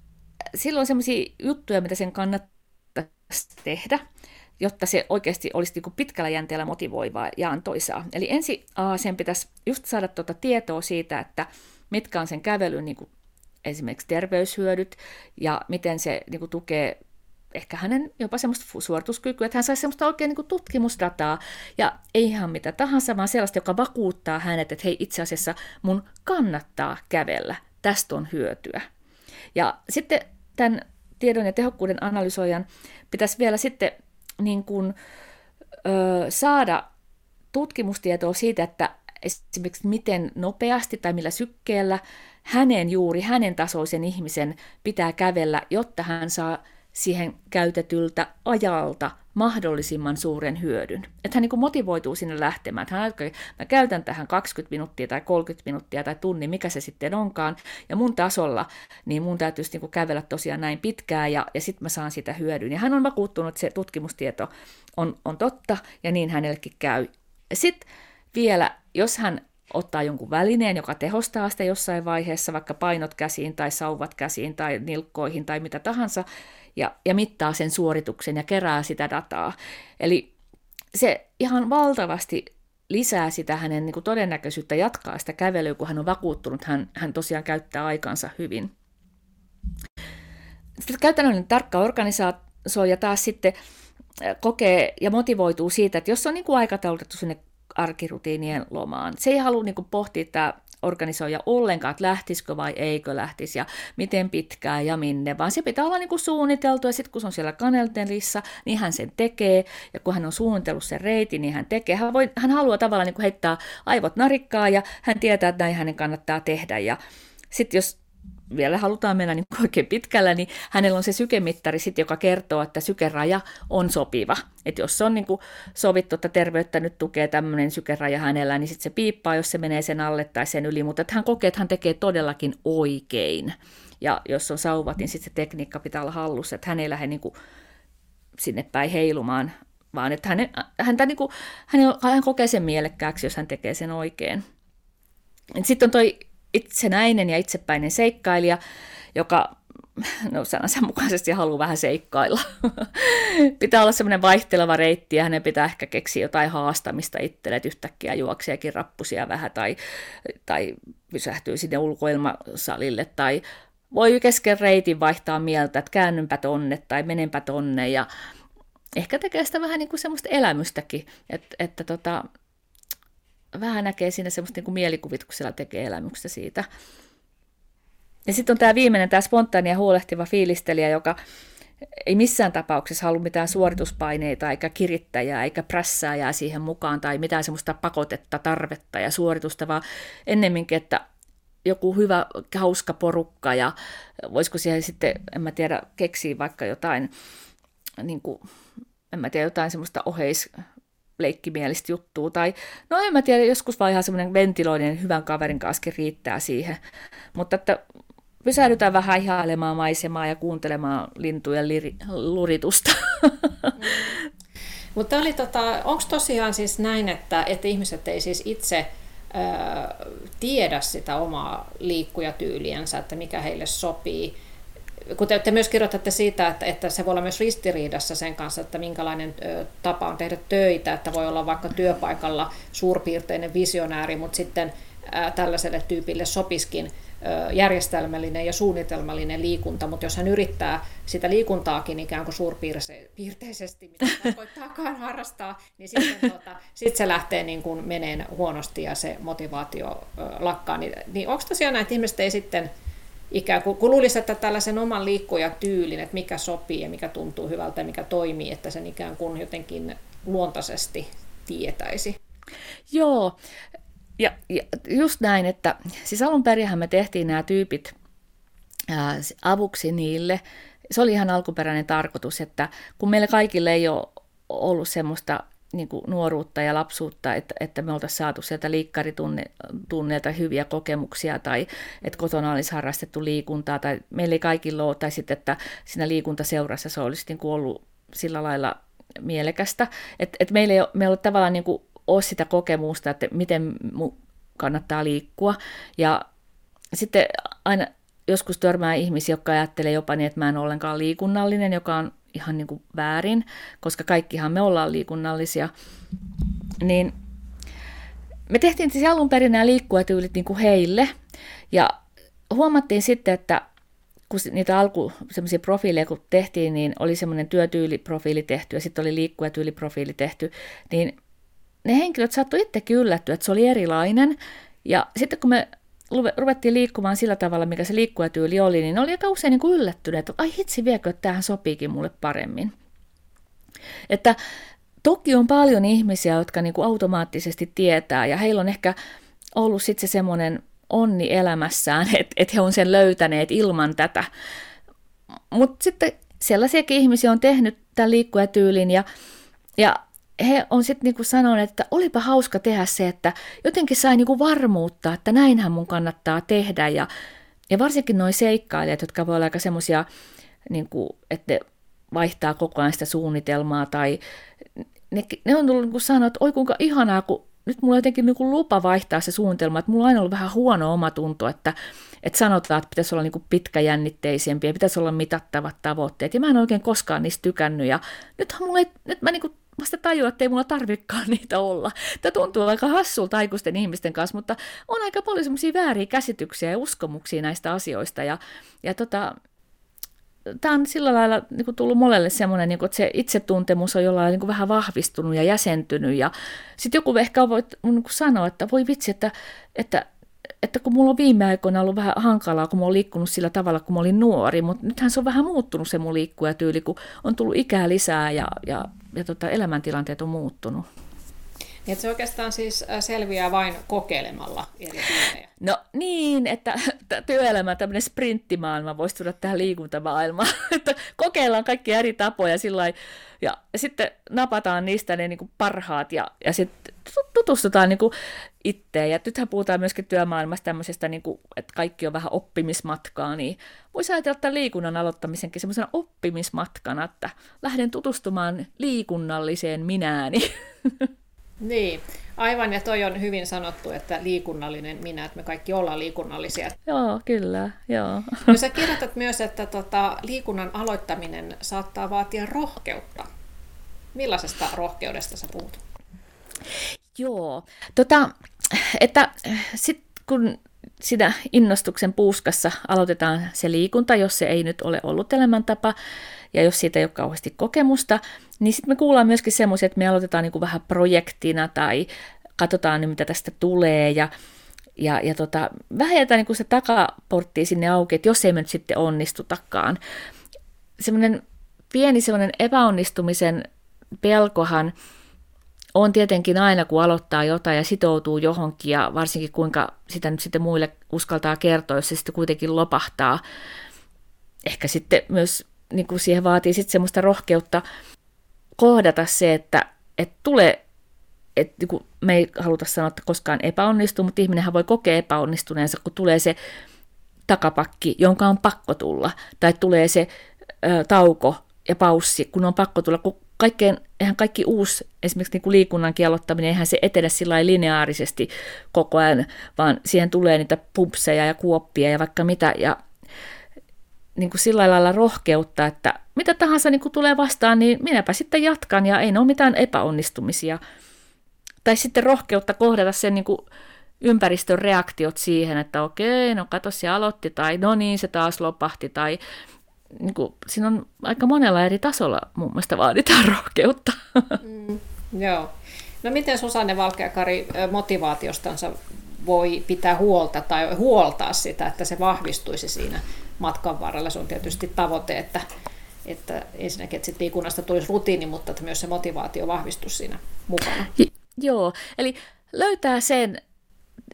silloin on sellaisia juttuja, mitä sen kannattaisi tehdä, jotta se oikeasti olisi niin kuin pitkällä jänteellä motivoivaa ja antoisaa. Eli ensin aa, sen pitäisi just saada tuota tietoa siitä, että mitkä on sen kävelyn niin kuin esimerkiksi terveyshyödyt ja miten se niin kuin, tukee ehkä hänen jopa semmoista suorituskykyä, että hän saisi semmoista oikein niin tutkimusdataa ja ei ihan mitä tahansa, vaan sellaista, joka vakuuttaa hänet, että hei itse asiassa mun kannattaa kävellä, tästä on hyötyä. Ja sitten tämän tiedon ja tehokkuuden analysoijan pitäisi vielä sitten niin kuin, ö, saada tutkimustietoa siitä, että esimerkiksi miten nopeasti tai millä sykkeellä hänen juuri hänen tasoisen ihmisen pitää kävellä, jotta hän saa siihen käytetyltä ajalta mahdollisimman suuren hyödyn. Että hän niin motivoituu sinne lähtemään. Että hän ajattelee, mä käytän tähän 20 minuuttia tai 30 minuuttia tai tunnin, mikä se sitten onkaan. Ja mun tasolla, niin mun täytyisi niin kuin kävellä tosiaan näin pitkään ja, ja sitten mä saan sitä hyödyn. Ja hän on vakuuttunut, että se tutkimustieto on, on totta ja niin hänellekin käy. Sitten vielä, jos hän ottaa jonkun välineen, joka tehostaa sitä jossain vaiheessa, vaikka painot käsiin tai sauvat käsiin tai nilkkoihin tai mitä tahansa, ja, ja mittaa sen suorituksen ja kerää sitä dataa. Eli se ihan valtavasti lisää sitä hänen niin kuin todennäköisyyttä jatkaa sitä kävelyä, kun hän on vakuuttunut, hän, hän tosiaan käyttää aikansa hyvin. Sitten käytännöllinen tarkka organisaatio taas sitten kokee ja motivoituu siitä, että jos on niin kuin aikataulutettu sinne arkirutiinien lomaan. Se ei halua niin kuin, pohtia tämä organisoija ollenkaan, että lähtisikö vai eikö lähtisi ja miten pitkään ja minne, vaan se pitää olla niin kuin suunniteltu ja sitten kun se on siellä kaneltelissa, niin hän sen tekee ja kun hän on suunnitellut sen reitin, niin hän tekee. Hän, voi, hän haluaa tavallaan niin kuin heittää aivot narikkaa ja hän tietää, että näin hänen kannattaa tehdä ja sitten jos vielä halutaan mennä niin oikein pitkällä, niin hänellä on se sykemittari, sit, joka kertoo, että sykeraja on sopiva. Että jos se on niin kuin sovittu, että terveyttä nyt tukee tämmöinen sykeraja hänellä, niin sitten se piippaa, jos se menee sen alle tai sen yli, mutta hän kokee, että hän tekee todellakin oikein. Ja jos on sauvat, niin sitten se tekniikka pitää olla hallussa, että hän ei lähde niin kuin sinne päin heilumaan, vaan että hän, häntä niin kuin, hän, hän kokee sen mielekkääksi, jos hän tekee sen oikein. Sitten on toi itsenäinen ja itsepäinen seikkailija, joka no sanansa mukaisesti haluaa vähän seikkailla. pitää olla semmoinen vaihteleva reitti ja hänen pitää ehkä keksiä jotain haastamista itselle, että yhtäkkiä juokseekin rappusia vähän tai, tai pysähtyy sinne ulkoilmasalille tai voi kesken reitin vaihtaa mieltä, että käännynpä tonne tai menenpä tonne ja ehkä tekee sitä vähän niin kuin semmoista elämystäkin, että, että tota, vähän näkee siinä semmoista niin kuin mielikuvituksella tekee elämyksestä siitä. Ja sitten on tämä viimeinen, tämä spontaani ja huolehtiva fiilistelijä, joka ei missään tapauksessa halua mitään suorituspaineita, eikä kirittäjää, eikä prässääjää siihen mukaan, tai mitään semmoista pakotetta, tarvetta ja suoritusta, vaan ennemminkin, että joku hyvä, hauska porukka, ja voisiko siihen sitten, en mä tiedä, keksiä vaikka jotain, niin kuin, en mä tiedä, jotain semmoista oheis, leikkimielistä juttua. Tai no en mä tiedä, joskus vaan ihan semmoinen ventiloinen hyvän kaverin kanssa riittää siihen. Mutta että pysähdytään vähän ihailemaan maisemaa ja kuuntelemaan lintujen liri, luritusta. Mm. Mutta oli tota, onko tosiaan siis näin, että, että ihmiset ei siis itse ö, tiedä sitä omaa liikkujatyyliänsä, että mikä heille sopii, kun te, te myös kirjoitatte siitä, että, että se voi olla myös ristiriidassa sen kanssa, että minkälainen tapa on tehdä töitä, että voi olla vaikka työpaikalla suurpiirteinen visionääri, mutta sitten tällaiselle tyypille sopiskin järjestelmällinen ja suunnitelmallinen liikunta, mutta jos hän yrittää sitä liikuntaakin ikään kuin suurpiirteisesti, mitä tarkoittaakaan harrastaa, niin sitten tuota, sit se lähtee niin kuin meneen huonosti ja se motivaatio lakkaa. Niin, niin onko tosiaan näitä ihmiset ei sitten ikään kuin, kun luulisi, että tällaisen oman liikkujatyylin, että mikä sopii ja mikä tuntuu hyvältä ja mikä toimii, että sen ikään kuin jotenkin luontaisesti tietäisi. Joo, ja, ja just näin, että siis alun perinhän me tehtiin nämä tyypit ää, avuksi niille. Se oli ihan alkuperäinen tarkoitus, että kun meillä kaikille ei ole ollut semmoista niin kuin nuoruutta ja lapsuutta, että, että me oltaisiin saatu sieltä liikkaritunneilta hyviä kokemuksia tai että kotona olisi harrastettu liikuntaa tai meillä ei kaikilla ole, tai sitten, että siinä liikuntaseurassa se olisi niin kuin ollut sillä lailla mielekästä. Että et meillä ei ole, me ole tavallaan niin kuin ole sitä kokemusta, että miten kannattaa liikkua. Ja sitten aina joskus törmää ihmisiä, jotka ajattelee jopa niin, että mä en ole ollenkaan liikunnallinen, joka on ihan niin kuin väärin, koska kaikkihan me ollaan liikunnallisia. Niin me tehtiin siis alun perin nämä liikkuvatyylit niin kuin heille, ja huomattiin sitten, että kun niitä alku semmoisia profiileja kun tehtiin, niin oli semmoinen työtyyliprofiili tehty ja sitten oli liikkujatyyliprofiili tehty, niin ne henkilöt saattoivat itsekin yllättyä, että se oli erilainen. Ja sitten kun me ruvettiin liikkumaan sillä tavalla, mikä se liikkujatyyli oli, niin ne oli aika usein niin yllättyneet, että ai hitsi viekö, että tämähän sopiikin mulle paremmin. Että toki on paljon ihmisiä, jotka niin kuin automaattisesti tietää, ja heillä on ehkä ollut sitten se semmoinen onni elämässään, että, että he on sen löytäneet ilman tätä. Mutta sitten sellaisiakin ihmisiä on tehnyt tämän liikkujatyylin, ja, ja he on sitten niinku sanoneet, että olipa hauska tehdä se, että jotenkin sai niinku varmuutta, että näinhän mun kannattaa tehdä. Ja, ja varsinkin nuo seikkailijat, jotka voi olla aika semmoisia, niinku, että ne vaihtaa koko ajan sitä suunnitelmaa tai ne, ne on tullut niinku sanoa, että oi kuinka ihanaa, kun nyt mulla on jotenkin niinku lupa vaihtaa se suunnitelma, että mulla on aina ollut vähän huono omatunto, että, että sanotaan, että pitäisi olla niinku pitkäjännitteisempiä, pitäisi olla mitattavat tavoitteet, ja mä en oikein koskaan niistä tykännyt, ja nythän mulla ei, nyt mä niinku vasta tajuan, että ei mulla tarvikaan niitä olla. Tämä tuntuu aika hassulta aikuisten ihmisten kanssa, mutta on aika paljon semmoisia vääriä käsityksiä ja uskomuksia näistä asioista. Ja, ja tota, tämä on sillä lailla niin kuin tullut monelle semmoinen, niin kuin, että se itsetuntemus on jollain niin kuin vähän vahvistunut ja jäsentynyt. Ja sitten joku ehkä voi niin sanoa, että voi vitsi, että, että että kun mulla on viime aikoina ollut vähän hankalaa, kun mä oon liikkunut sillä tavalla, kun mä olin nuori, mutta nythän se on vähän muuttunut se mun liikkujatyyli, kun on tullut ikää lisää ja, ja, ja tota, elämäntilanteet on muuttunut. Niin, että se oikeastaan siis äh, selviää vain kokeilemalla eri tyylejä. No niin, että työelämä, tämmöinen sprinttimaailma voisi tulla tähän liikuntamaailmaan. että kokeillaan kaikki eri tapoja sillä ja sitten napataan niistä ne niin kuin parhaat ja, ja sitten tutustutaan niin kuin itteen. Ja nythän puhutaan myöskin työmaailmasta tämmöisestä, niin kuin, että kaikki on vähän oppimismatkaa, niin voisi ajatella tämän liikunnan aloittamisenkin semmoisena oppimismatkana, että lähden tutustumaan liikunnalliseen minääni. Niin, aivan ja toi on hyvin sanottu, että liikunnallinen minä, että me kaikki ollaan liikunnallisia. Joo, kyllä, joo. Ja sä kirjoitat myös, että tota, liikunnan aloittaminen saattaa vaatia rohkeutta. Millaisesta rohkeudesta sä puhut? Joo, tota, että sitten kun sitä innostuksen puuskassa aloitetaan se liikunta, jos se ei nyt ole ollut elämäntapa, ja jos siitä ei ole kauheasti kokemusta, niin sitten me kuullaan myöskin semmoisia, että me aloitetaan niin kuin vähän projektina tai katsotaan nyt, mitä tästä tulee ja, ja, ja tota, vähän jätetään niin kuin se takaportti sinne auki, että jos ei me nyt sitten onnistutakaan. Semmoinen pieni semmoinen epäonnistumisen pelkohan on tietenkin aina, kun aloittaa jotain ja sitoutuu johonkin ja varsinkin kuinka sitä nyt sitten muille uskaltaa kertoa, jos se sitten kuitenkin lopahtaa. Ehkä sitten myös niin kuin siihen vaatii sitten semmoista rohkeutta kohdata se, että, että tulee, että niin kuin me ei haluta sanoa, että koskaan epäonnistuu, mutta ihminenhän voi kokea epäonnistuneensa, kun tulee se takapakki, jonka on pakko tulla, tai tulee se ö, tauko ja paussi, kun on pakko tulla, kun kaikkeen, eihän kaikki uusi, esimerkiksi niin kuin liikunnan aloittaminen, eihän se etene sillä lineaarisesti koko ajan, vaan siihen tulee niitä pumpseja ja kuoppia ja vaikka mitä, ja niin kuin sillä lailla rohkeutta, että mitä tahansa niin kuin tulee vastaan, niin minäpä sitten jatkan ja ei ole mitään epäonnistumisia. Tai sitten rohkeutta kohdata sen niin kuin ympäristön reaktiot siihen, että okei, no kato se aloitti, tai no niin, se taas lopahti, tai niin kuin, siinä on aika monella eri tasolla mun mielestä vaaditaan rohkeutta. Mm, joo. No miten Susanne Valkeakari motivaatiostansa voi pitää huolta tai huoltaa sitä, että se vahvistuisi siinä matkan varrella. Se on tietysti tavoite, että, että ensinnäkin että liikunnasta tulisi rutiini, mutta että myös se motivaatio vahvistus siinä mukana. Joo, eli löytää sen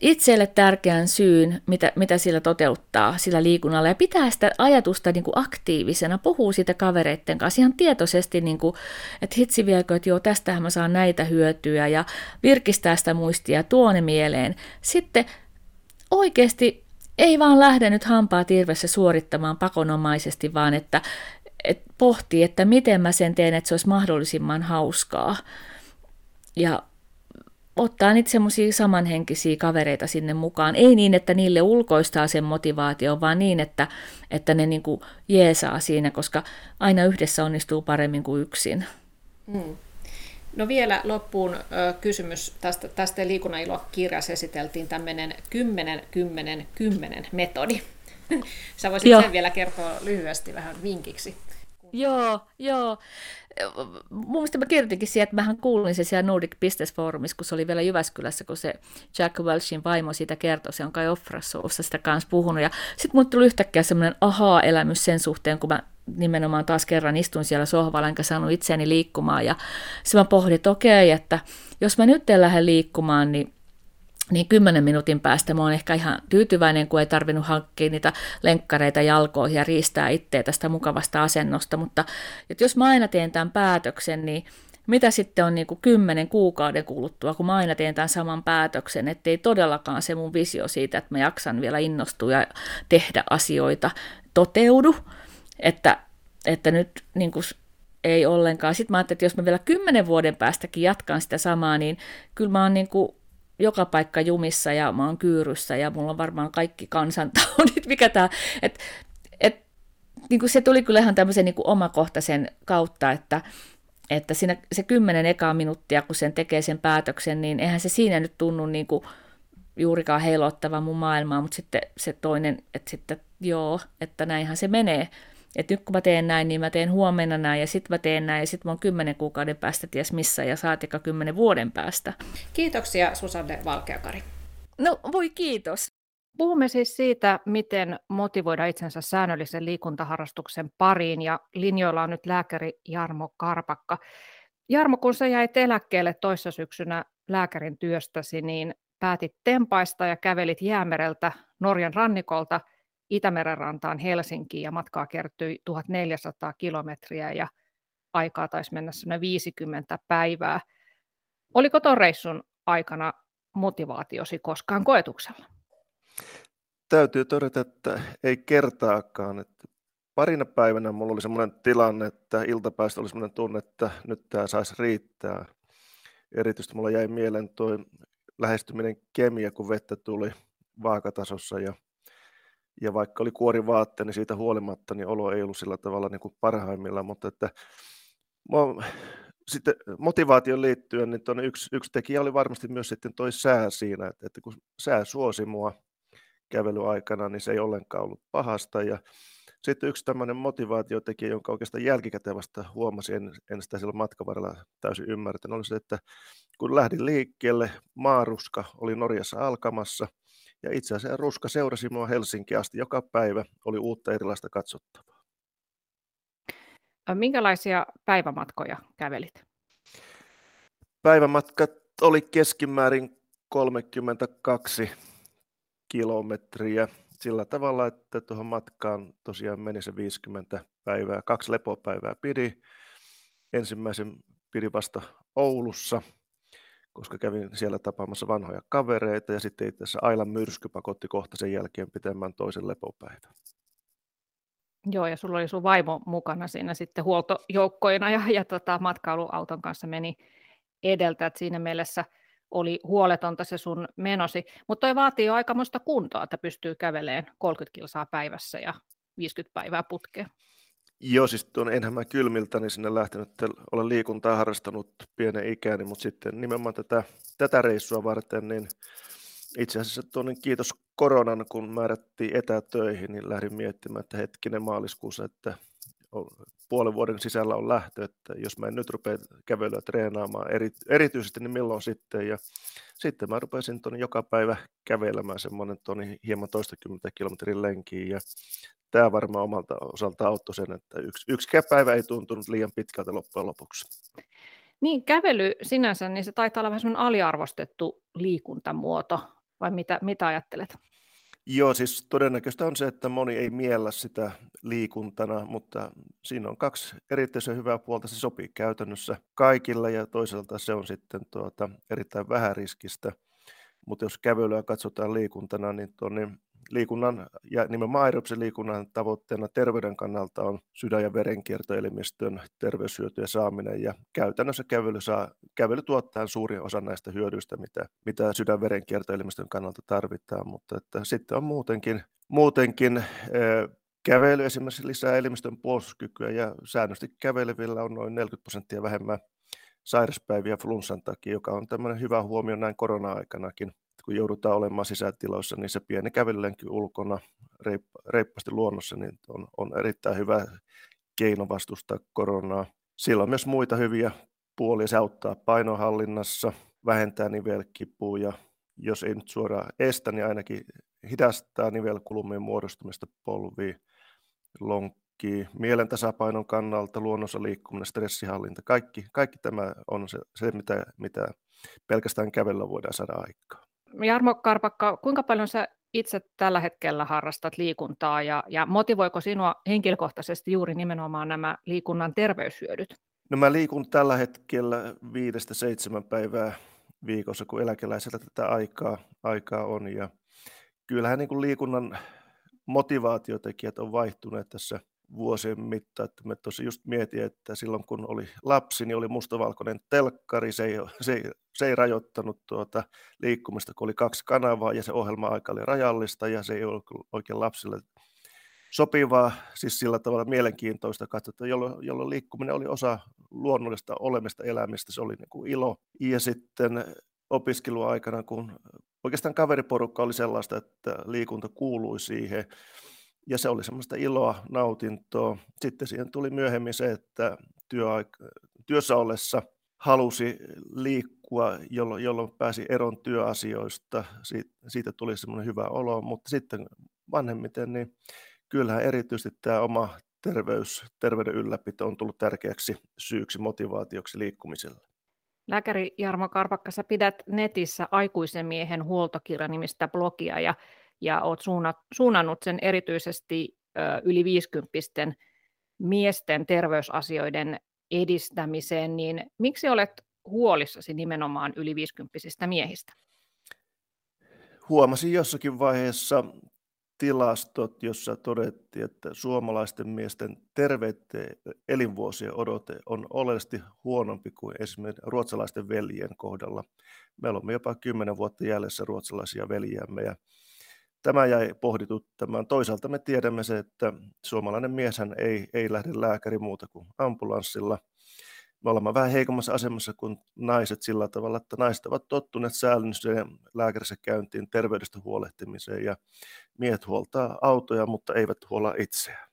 itselle tärkeän syyn, mitä, mitä sillä toteuttaa sillä liikunnalla ja pitää sitä ajatusta niin kuin aktiivisena, puhuu siitä kavereiden kanssa ihan tietoisesti, niin kuin, että hitsi vieläkö, että joo, tästähän mä saan näitä hyötyä ja virkistää sitä muistia ja tuo ne mieleen. Sitten oikeasti ei vaan lähde nyt hampaa tirvessä suorittamaan pakonomaisesti, vaan että, että pohtii, että miten mä sen teen, että se olisi mahdollisimman hauskaa. Ja ottaa niitä semmoisia samanhenkisiä kavereita sinne mukaan. Ei niin, että niille ulkoistaa sen motivaatio, vaan niin, että, että ne niinku jeesaa siinä, koska aina yhdessä onnistuu paremmin kuin yksin. Mm. No vielä loppuun ö, kysymys. Tästä, tästä liikunnan ilo-kirjassa esiteltiin tämmöinen 10-10-10 metodi. Sä voisit Joo. sen vielä kertoa lyhyesti vähän vinkiksi. Joo, joo. Mun mielestä mä kirjoitinkin siihen, että mähän kuulin se siellä Nordic Business Forumissa, kun se oli vielä Jyväskylässä, kun se Jack Welchin vaimo siitä kertoi, se on kai Offrasoussa sitä kanssa puhunut. Ja sitten mulle tuli yhtäkkiä semmoinen ahaa-elämys sen suhteen, kun mä nimenomaan taas kerran istun siellä sohvalla, enkä saanut itseäni liikkumaan. Ja sitten mä pohdin, että okei, että jos mä nyt en lähde liikkumaan, niin niin kymmenen minuutin päästä mä oon ehkä ihan tyytyväinen, kun ei tarvinnut hankkia niitä lenkkareita jalkoihin ja riistää itseä tästä mukavasta asennosta, mutta että jos mä aina teen tämän päätöksen, niin mitä sitten on niin kuin kymmenen kuukauden kuluttua, kun mä aina teen tämän saman päätöksen, ettei todellakaan se mun visio siitä, että mä jaksan vielä innostua ja tehdä asioita toteudu, että, että nyt niin kuin ei ollenkaan. Sitten mä ajattelin, että jos mä vielä kymmenen vuoden päästäkin jatkan sitä samaa, niin kyllä mä oon niin kuin joka paikka jumissa ja mä oon kyyryssä ja mulla on varmaan kaikki kansantaudit, mikä tämä, että et, niin kuin se tuli kyllä ihan tämmöisen niin kuin omakohtaisen kautta, että, että siinä se kymmenen ekaa minuuttia, kun sen tekee sen päätöksen, niin eihän se siinä nyt tunnu niin kuin juurikaan heilottava mun maailmaa, mutta sitten se toinen, että sitten joo, että näinhän se menee. Että nyt kun mä teen näin, niin mä teen huomenna näin ja sitten mä teen näin ja sitten mä oon kymmenen kuukauden päästä ties missä ja saatika kymmenen vuoden päästä. Kiitoksia Susanne Valkeakari. No voi kiitos. Puhumme siis siitä, miten motivoida itsensä säännöllisen liikuntaharrastuksen pariin ja linjoilla on nyt lääkäri Jarmo Karpakka. Jarmo, kun sä jäit eläkkeelle toissa syksynä lääkärin työstäsi, niin päätit tempaista ja kävelit Jäämereltä Norjan rannikolta – Itämeren rantaan Helsinkiin ja matkaa kertyi 1400 kilometriä ja aikaa taisi mennä 50 päivää. Oliko tuon reissun aikana motivaatiosi koskaan koetuksella? Täytyy todeta, että ei kertaakaan. Että parina päivänä mulla oli sellainen tilanne, että iltapäistä oli sellainen tunne, että nyt tämä saisi riittää. Erityisesti mulla jäi mieleen tuo lähestyminen kemia, kun vettä tuli vaakatasossa ja ja vaikka oli kuori vaatte, niin siitä huolimatta niin olo ei ollut sillä tavalla niin kuin parhaimmillaan, mutta että sitten motivaation liittyen, niin yksi, yksi tekijä oli varmasti myös sitten toi sää siinä, että, että kun sää suosi mua kävelyaikana, niin se ei ollenkaan ollut pahasta. Ja sitten yksi tämmöinen motivaatiotekijä, jonka oikeastaan jälkikäteen vasta huomasin, en, en sitä silloin matkan varrella täysin ymmärtänyt, oli se, että kun lähdin liikkeelle, maaruska oli Norjassa alkamassa – ja itse asiassa Ruska seurasi minua Helsinki asti joka päivä, oli uutta erilaista katsottavaa. Minkälaisia päivämatkoja kävelit? Päivämatkat oli keskimäärin 32 kilometriä sillä tavalla, että tuohon matkaan tosiaan meni se 50 päivää, kaksi lepopäivää pidi. Ensimmäisen pidi vasta Oulussa, koska kävin siellä tapaamassa vanhoja kavereita ja sitten itse asiassa Ailan myrsky pakotti kohta sen jälkeen pitemään toisen lepopäivän. Joo, ja sulla oli sun vaimo mukana siinä sitten huoltojoukkoina ja, ja tota, matkailuauton kanssa meni edeltä, että siinä mielessä oli huoletonta se sun menosi, mutta toi vaatii jo aikamoista kuntoa, että pystyy käveleen 30 kilsaa päivässä ja 50 päivää putkeen. Joo, siis tuon enhän mä kylmiltä niin sinne lähtenyt, olen liikuntaa harrastanut pienen ikäni, mutta sitten nimenomaan tätä, tätä reissua varten, niin itse asiassa tuonne kiitos koronan, kun määrättiin etätöihin, niin lähdin miettimään, että hetkinen maaliskuussa, että puolen vuoden sisällä on lähtö, että jos mä en nyt rupea kävelyä treenaamaan eri, erityisesti, niin milloin sitten. Ja sitten mä rupesin tuonne joka päivä kävelemään semmoinen tuonne hieman toistakymmentä kilometrin lenkiin ja tämä varmaan omalta osalta auttoi sen, että yksi, yksi päivä ei tuntunut liian pitkältä loppujen lopuksi. Niin, kävely sinänsä, niin se taitaa olla vähän aliarvostettu liikuntamuoto. vai mitä, mitä ajattelet? Joo, siis todennäköistä on se, että moni ei miellä sitä liikuntana, mutta siinä on kaksi erityisen hyvää puolta. Se sopii käytännössä kaikilla ja toisaalta se on sitten tuota, erittäin vähäriskistä. Mutta jos kävelyä katsotaan liikuntana, niin tuonne liikunnan ja nimenomaan aerobisen liikunnan tavoitteena terveyden kannalta on sydän- ja verenkiertoelimistön terveyshyötyjä saaminen ja käytännössä kävely, saa, kävely tuottaa suurin osa näistä hyödyistä, mitä, mitä sydän- verenkiertoelimistön kannalta tarvitaan, mutta että sitten on muutenkin, muutenkin Kävely esimerkiksi lisää elimistön puolustuskykyä ja säännöllisesti kävelevillä on noin 40 prosenttia vähemmän sairaspäiviä flunssan takia, joka on tämmöinen hyvä huomio näin korona-aikanakin kun joudutaan olemaan sisätiloissa, niin se pieni kävelylenki ulkona reippaasti luonnossa niin on, on erittäin hyvä keino vastustaa koronaa. Sillä on myös muita hyviä puolia. Se auttaa painohallinnassa, vähentää nivelkipua ja jos ei nyt suoraan estä, niin ainakin hidastaa nivelkulmien muodostumista polviin, lonkkii, mielen tasapainon kannalta, luonnossa liikkuminen, stressihallinta, kaikki, kaikki tämä on se, se mitä, mitä pelkästään kävellä voidaan saada aikaa. Jarmo Karpakka, kuinka paljon sä itse tällä hetkellä harrastat liikuntaa ja, ja motivoiko sinua henkilökohtaisesti juuri nimenomaan nämä liikunnan terveyshyödyt? No mä liikun tällä hetkellä viidestä seitsemän päivää viikossa, kun eläkeläisellä tätä aikaa, aikaa on. Ja kyllähän niin kuin liikunnan motivaatiotekijät on vaihtuneet tässä vuosien mittaan. Että me tosi just mietin, että silloin kun oli lapsi, niin oli mustavalkoinen telkkari, se ei, se ei, se ei rajoittanut tuota liikkumista, kun oli kaksi kanavaa ja se ohjelma-aika oli rajallista ja se ei ollut oikein lapsille sopivaa, siis sillä tavalla mielenkiintoista katsota, jolloin, jolloin liikkuminen oli osa luonnollista olemista, elämistä, se oli niin kuin ilo. Ja sitten opiskeluaikana, kun oikeastaan kaveriporukka oli sellaista, että liikunta kuului siihen, ja se oli semmoista iloa, nautintoa. Sitten siihen tuli myöhemmin se, että työaika, työssä ollessa halusi liikkua, jolloin, jolloin pääsi eron työasioista. Siitä, siitä tuli semmoinen hyvä olo, mutta sitten vanhemmiten, niin kyllähän erityisesti tämä oma terveys, terveyden ylläpito on tullut tärkeäksi syyksi, motivaatioksi liikkumiselle. Lääkäri Jarmo Karpakka, sä pidät netissä aikuisen miehen huoltokirja nimistä blogia ja ja olet suunnannut sen erityisesti yli 50 miesten terveysasioiden edistämiseen, niin miksi olet huolissasi nimenomaan yli 50 miehistä? Huomasin jossakin vaiheessa tilastot, jossa todettiin, että suomalaisten miesten terveyteen elinvuosien odote on oleellisesti huonompi kuin esimerkiksi ruotsalaisten veljien kohdalla. Meillä on jopa 10 vuotta jäljessä ruotsalaisia veljiämme ja tämä jäi pohdituttamaan. Toisaalta me tiedämme se, että suomalainen mieshän ei, ei lähde lääkäri muuta kuin ambulanssilla. Me olemme vähän heikommassa asemassa kuin naiset sillä tavalla, että naiset ovat tottuneet säännölliseen lääkärissä käyntiin, terveydestä huolehtimiseen ja miehet huoltaa autoja, mutta eivät huolla itseään.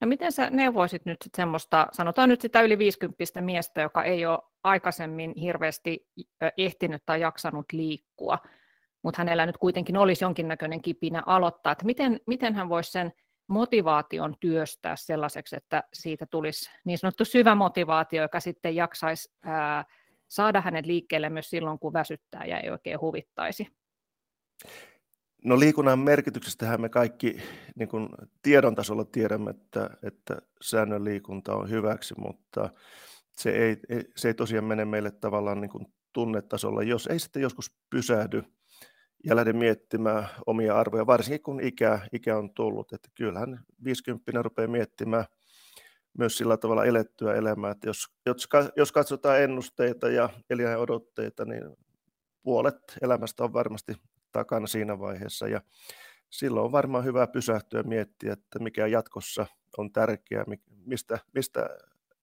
No miten sä neuvoisit nyt sit semmoista, sanotaan nyt sitä yli 50 miestä, joka ei ole aikaisemmin hirveästi ehtinyt tai jaksanut liikkua, mutta hänellä nyt kuitenkin olisi jonkinnäköinen kipinä aloittaa, että miten, miten hän voisi sen motivaation työstää sellaiseksi, että siitä tulisi niin sanottu syvä motivaatio, joka sitten jaksaisi ää, saada hänet liikkeelle myös silloin, kun väsyttää ja ei oikein huvittaisi. No liikunnan merkityksestähän me kaikki niin kuin tiedon tasolla tiedämme, että, että säännön liikunta on hyväksi, mutta se ei, se ei tosiaan mene meille tavallaan niin kuin tunnetasolla, jos ei sitten joskus pysähdy ja lähde miettimään omia arvoja, varsinkin kun ikä, ikä on tullut. Että kyllähän 50 rupeaa miettimään myös sillä tavalla elettyä elämää, että jos, jos katsotaan ennusteita ja odotteita, niin puolet elämästä on varmasti takana siinä vaiheessa ja silloin on varmaan hyvä pysähtyä miettiä, että mikä jatkossa on tärkeää, mistä, mistä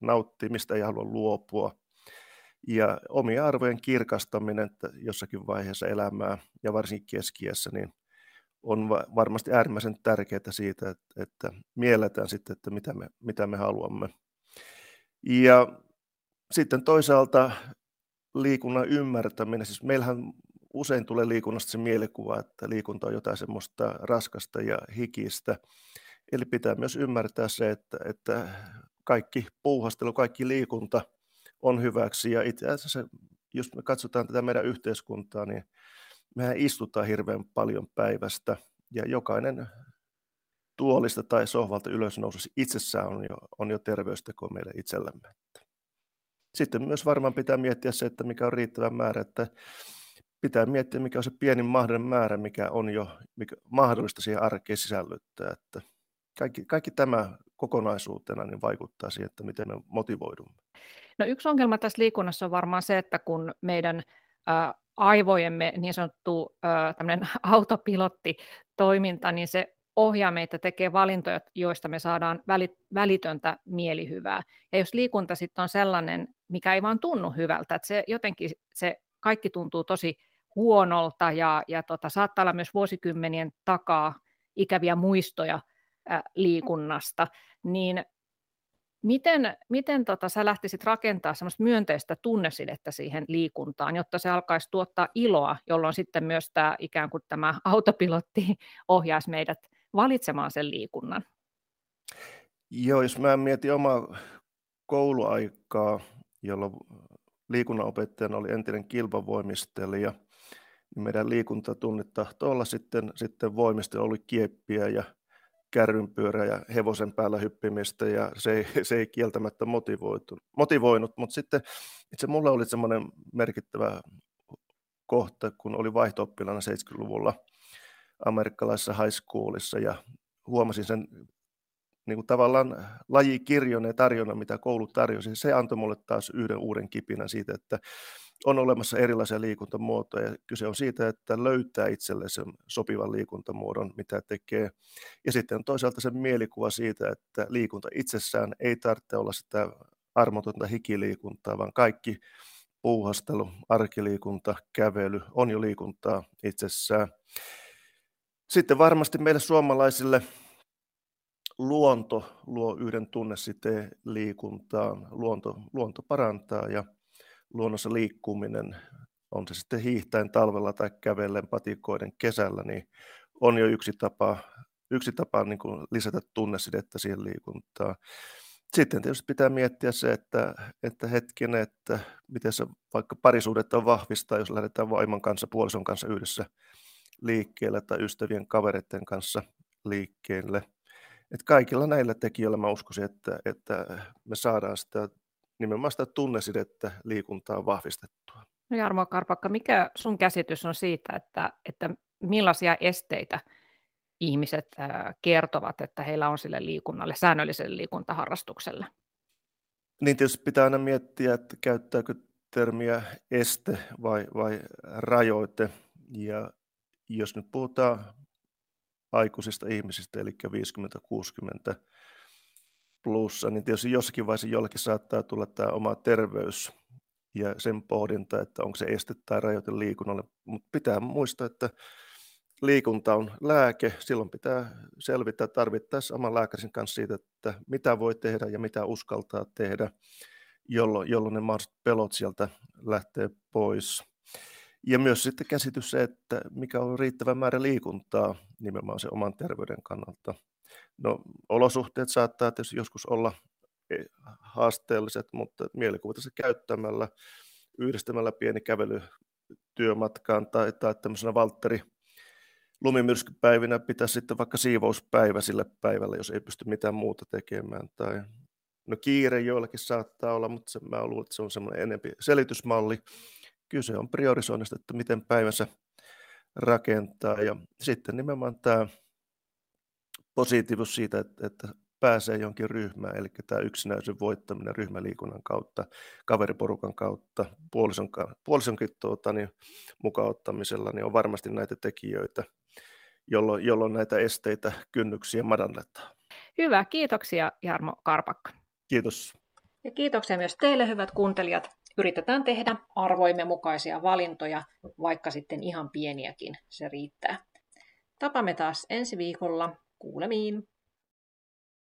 nauttii, mistä ei halua luopua ja omien arvojen kirkastaminen että jossakin vaiheessa elämää ja varsinkin keskiässä, niin on varmasti äärimmäisen tärkeää siitä, että, että mielletään sitten, että mitä me, mitä me haluamme. Ja sitten toisaalta liikunnan ymmärtäminen, siis meillähän usein tulee liikunnasta se mielikuva, että liikunta on jotain semmoista raskasta ja hikistä. Eli pitää myös ymmärtää se, että, että kaikki puuhastelu, kaikki liikunta – on hyväksi. Ja itse asiassa, jos me katsotaan tätä meidän yhteiskuntaa, niin mehän istutaan hirveän paljon päivästä ja jokainen tuolista tai sohvalta ylös noususi itsessään on jo, on jo terveysteko meille itsellämme. Sitten myös varmaan pitää miettiä se, että mikä on riittävä määrä, että pitää miettiä, mikä on se pienin mahdollinen määrä, mikä on jo mikä mahdollista siihen arkeen sisällyttää. Että kaikki, kaikki tämä kokonaisuutena niin vaikuttaa siihen, että miten me motivoidumme. No yksi ongelma tässä liikunnassa on varmaan se, että kun meidän aivojemme niin sanottu ä, autopilottitoiminta, niin se ohjaa meitä tekee valintoja, joista me saadaan välitöntä mielihyvää. Ja jos liikunta sitten on sellainen, mikä ei vaan tunnu hyvältä, että se jotenkin se kaikki tuntuu tosi huonolta ja, ja tota, saattaa olla myös vuosikymmenien takaa ikäviä muistoja liikunnasta, niin miten, miten tota, sä lähtisit rakentaa semmoista myönteistä tunnesidettä siihen liikuntaan, jotta se alkaisi tuottaa iloa, jolloin sitten myös tämä ikään kuin tämä autopilotti ohjaisi meidät valitsemaan sen liikunnan? Joo, jos mä mietin omaa kouluaikaa, jolloin liikunnanopettajana oli entinen kilpavoimistelija, niin meidän liikuntatunnit tahtoi olla sitten, sitten voimistelu, oli kieppiä ja kärrynpyörä ja hevosen päällä hyppimistä ja se ei, se ei kieltämättä motivoinut, mutta sitten itse mulle oli semmoinen merkittävä kohta, kun oli vaihto 70-luvulla amerikkalaisessa high schoolissa ja huomasin sen niin kuin tavallaan lajikirjon ja tarjona, mitä koulu tarjosi, se antoi mulle taas yhden uuden kipinän siitä, että on olemassa erilaisia liikuntamuotoja. Kyse on siitä, että löytää itselle sen sopivan liikuntamuodon, mitä tekee. Ja sitten toisaalta se mielikuva siitä, että liikunta itsessään ei tarvitse olla sitä armotonta hikiliikuntaa, vaan kaikki puuhastelu, arkiliikunta, kävely on jo liikuntaa itsessään. Sitten varmasti meille suomalaisille luonto luo yhden tunnesiteen liikuntaan. Luonto, luonto parantaa ja luonnossa liikkuminen, on se sitten hiihtäen talvella tai kävellen patikoiden kesällä, niin on jo yksi tapa, yksi tapa niin kuin lisätä tunnesidettä siihen liikuntaan. Sitten tietysti pitää miettiä se, että, että hetkinen, että miten se vaikka parisuudetta vahvistaa, jos lähdetään vaimon kanssa, puolison kanssa yhdessä liikkeelle tai ystävien kavereiden kanssa liikkeelle. Että kaikilla näillä tekijöillä mä uskoisin, että, että me saadaan sitä nimenomaan sitä tunnesidettä liikuntaa vahvistettua. No Jarmo Karpakka, mikä sun käsitys on siitä, että, että millaisia esteitä ihmiset kertovat, että heillä on sille liikunnalle, säännölliselle liikuntaharrastukselle? Niin tietysti pitää aina miettiä, että käyttääkö termiä este vai, vai rajoite. Ja jos nyt puhutaan aikuisista ihmisistä, eli 50-60 plussa, niin tietysti jossakin vaiheessa jollekin saattaa tulla tämä oma terveys ja sen pohdinta, että onko se este tai rajoite liikunnalle. Mutta pitää muistaa, että liikunta on lääke. Silloin pitää selvittää tarvittaessa oman lääkärin kanssa siitä, että mitä voi tehdä ja mitä uskaltaa tehdä, jolloin, jolloin ne mahdolliset pelot sieltä lähtee pois. Ja myös sitten käsitys se, että mikä on riittävä määrä liikuntaa nimenomaan se oman terveyden kannalta. No olosuhteet saattaa tietysti joskus olla e, haasteelliset, mutta mielikuvitusta käyttämällä, yhdistämällä pieni kävely työmatkaan tai, tai tämmöisenä Valtteri lumimyrskypäivinä pitää sitten vaikka siivouspäivä sille päivälle, jos ei pysty mitään muuta tekemään. Tai, no kiire joillakin saattaa olla, mutta se, mä luulen, että se on semmoinen enempi selitysmalli. Kyse on priorisoinnista, että miten päivänsä rakentaa. Ja sitten nimenomaan tämä positiivisuus siitä, että, että pääsee jonkin ryhmään, eli tämä yksinäisyyden voittaminen ryhmäliikunnan kautta, kaveriporukan kautta, puolison, puolisonkin tuota, niin, mukaan ottamisella, niin on varmasti näitä tekijöitä, jolloin, jolloin näitä esteitä, kynnyksiä madannetaan. Hyvä, kiitoksia Jarmo Karpakka. Kiitos. Ja kiitoksia myös teille, hyvät kuuntelijat. Yritetään tehdä arvoimme mukaisia valintoja, vaikka sitten ihan pieniäkin, se riittää. Tapamme taas ensi viikolla. Kuulemiin!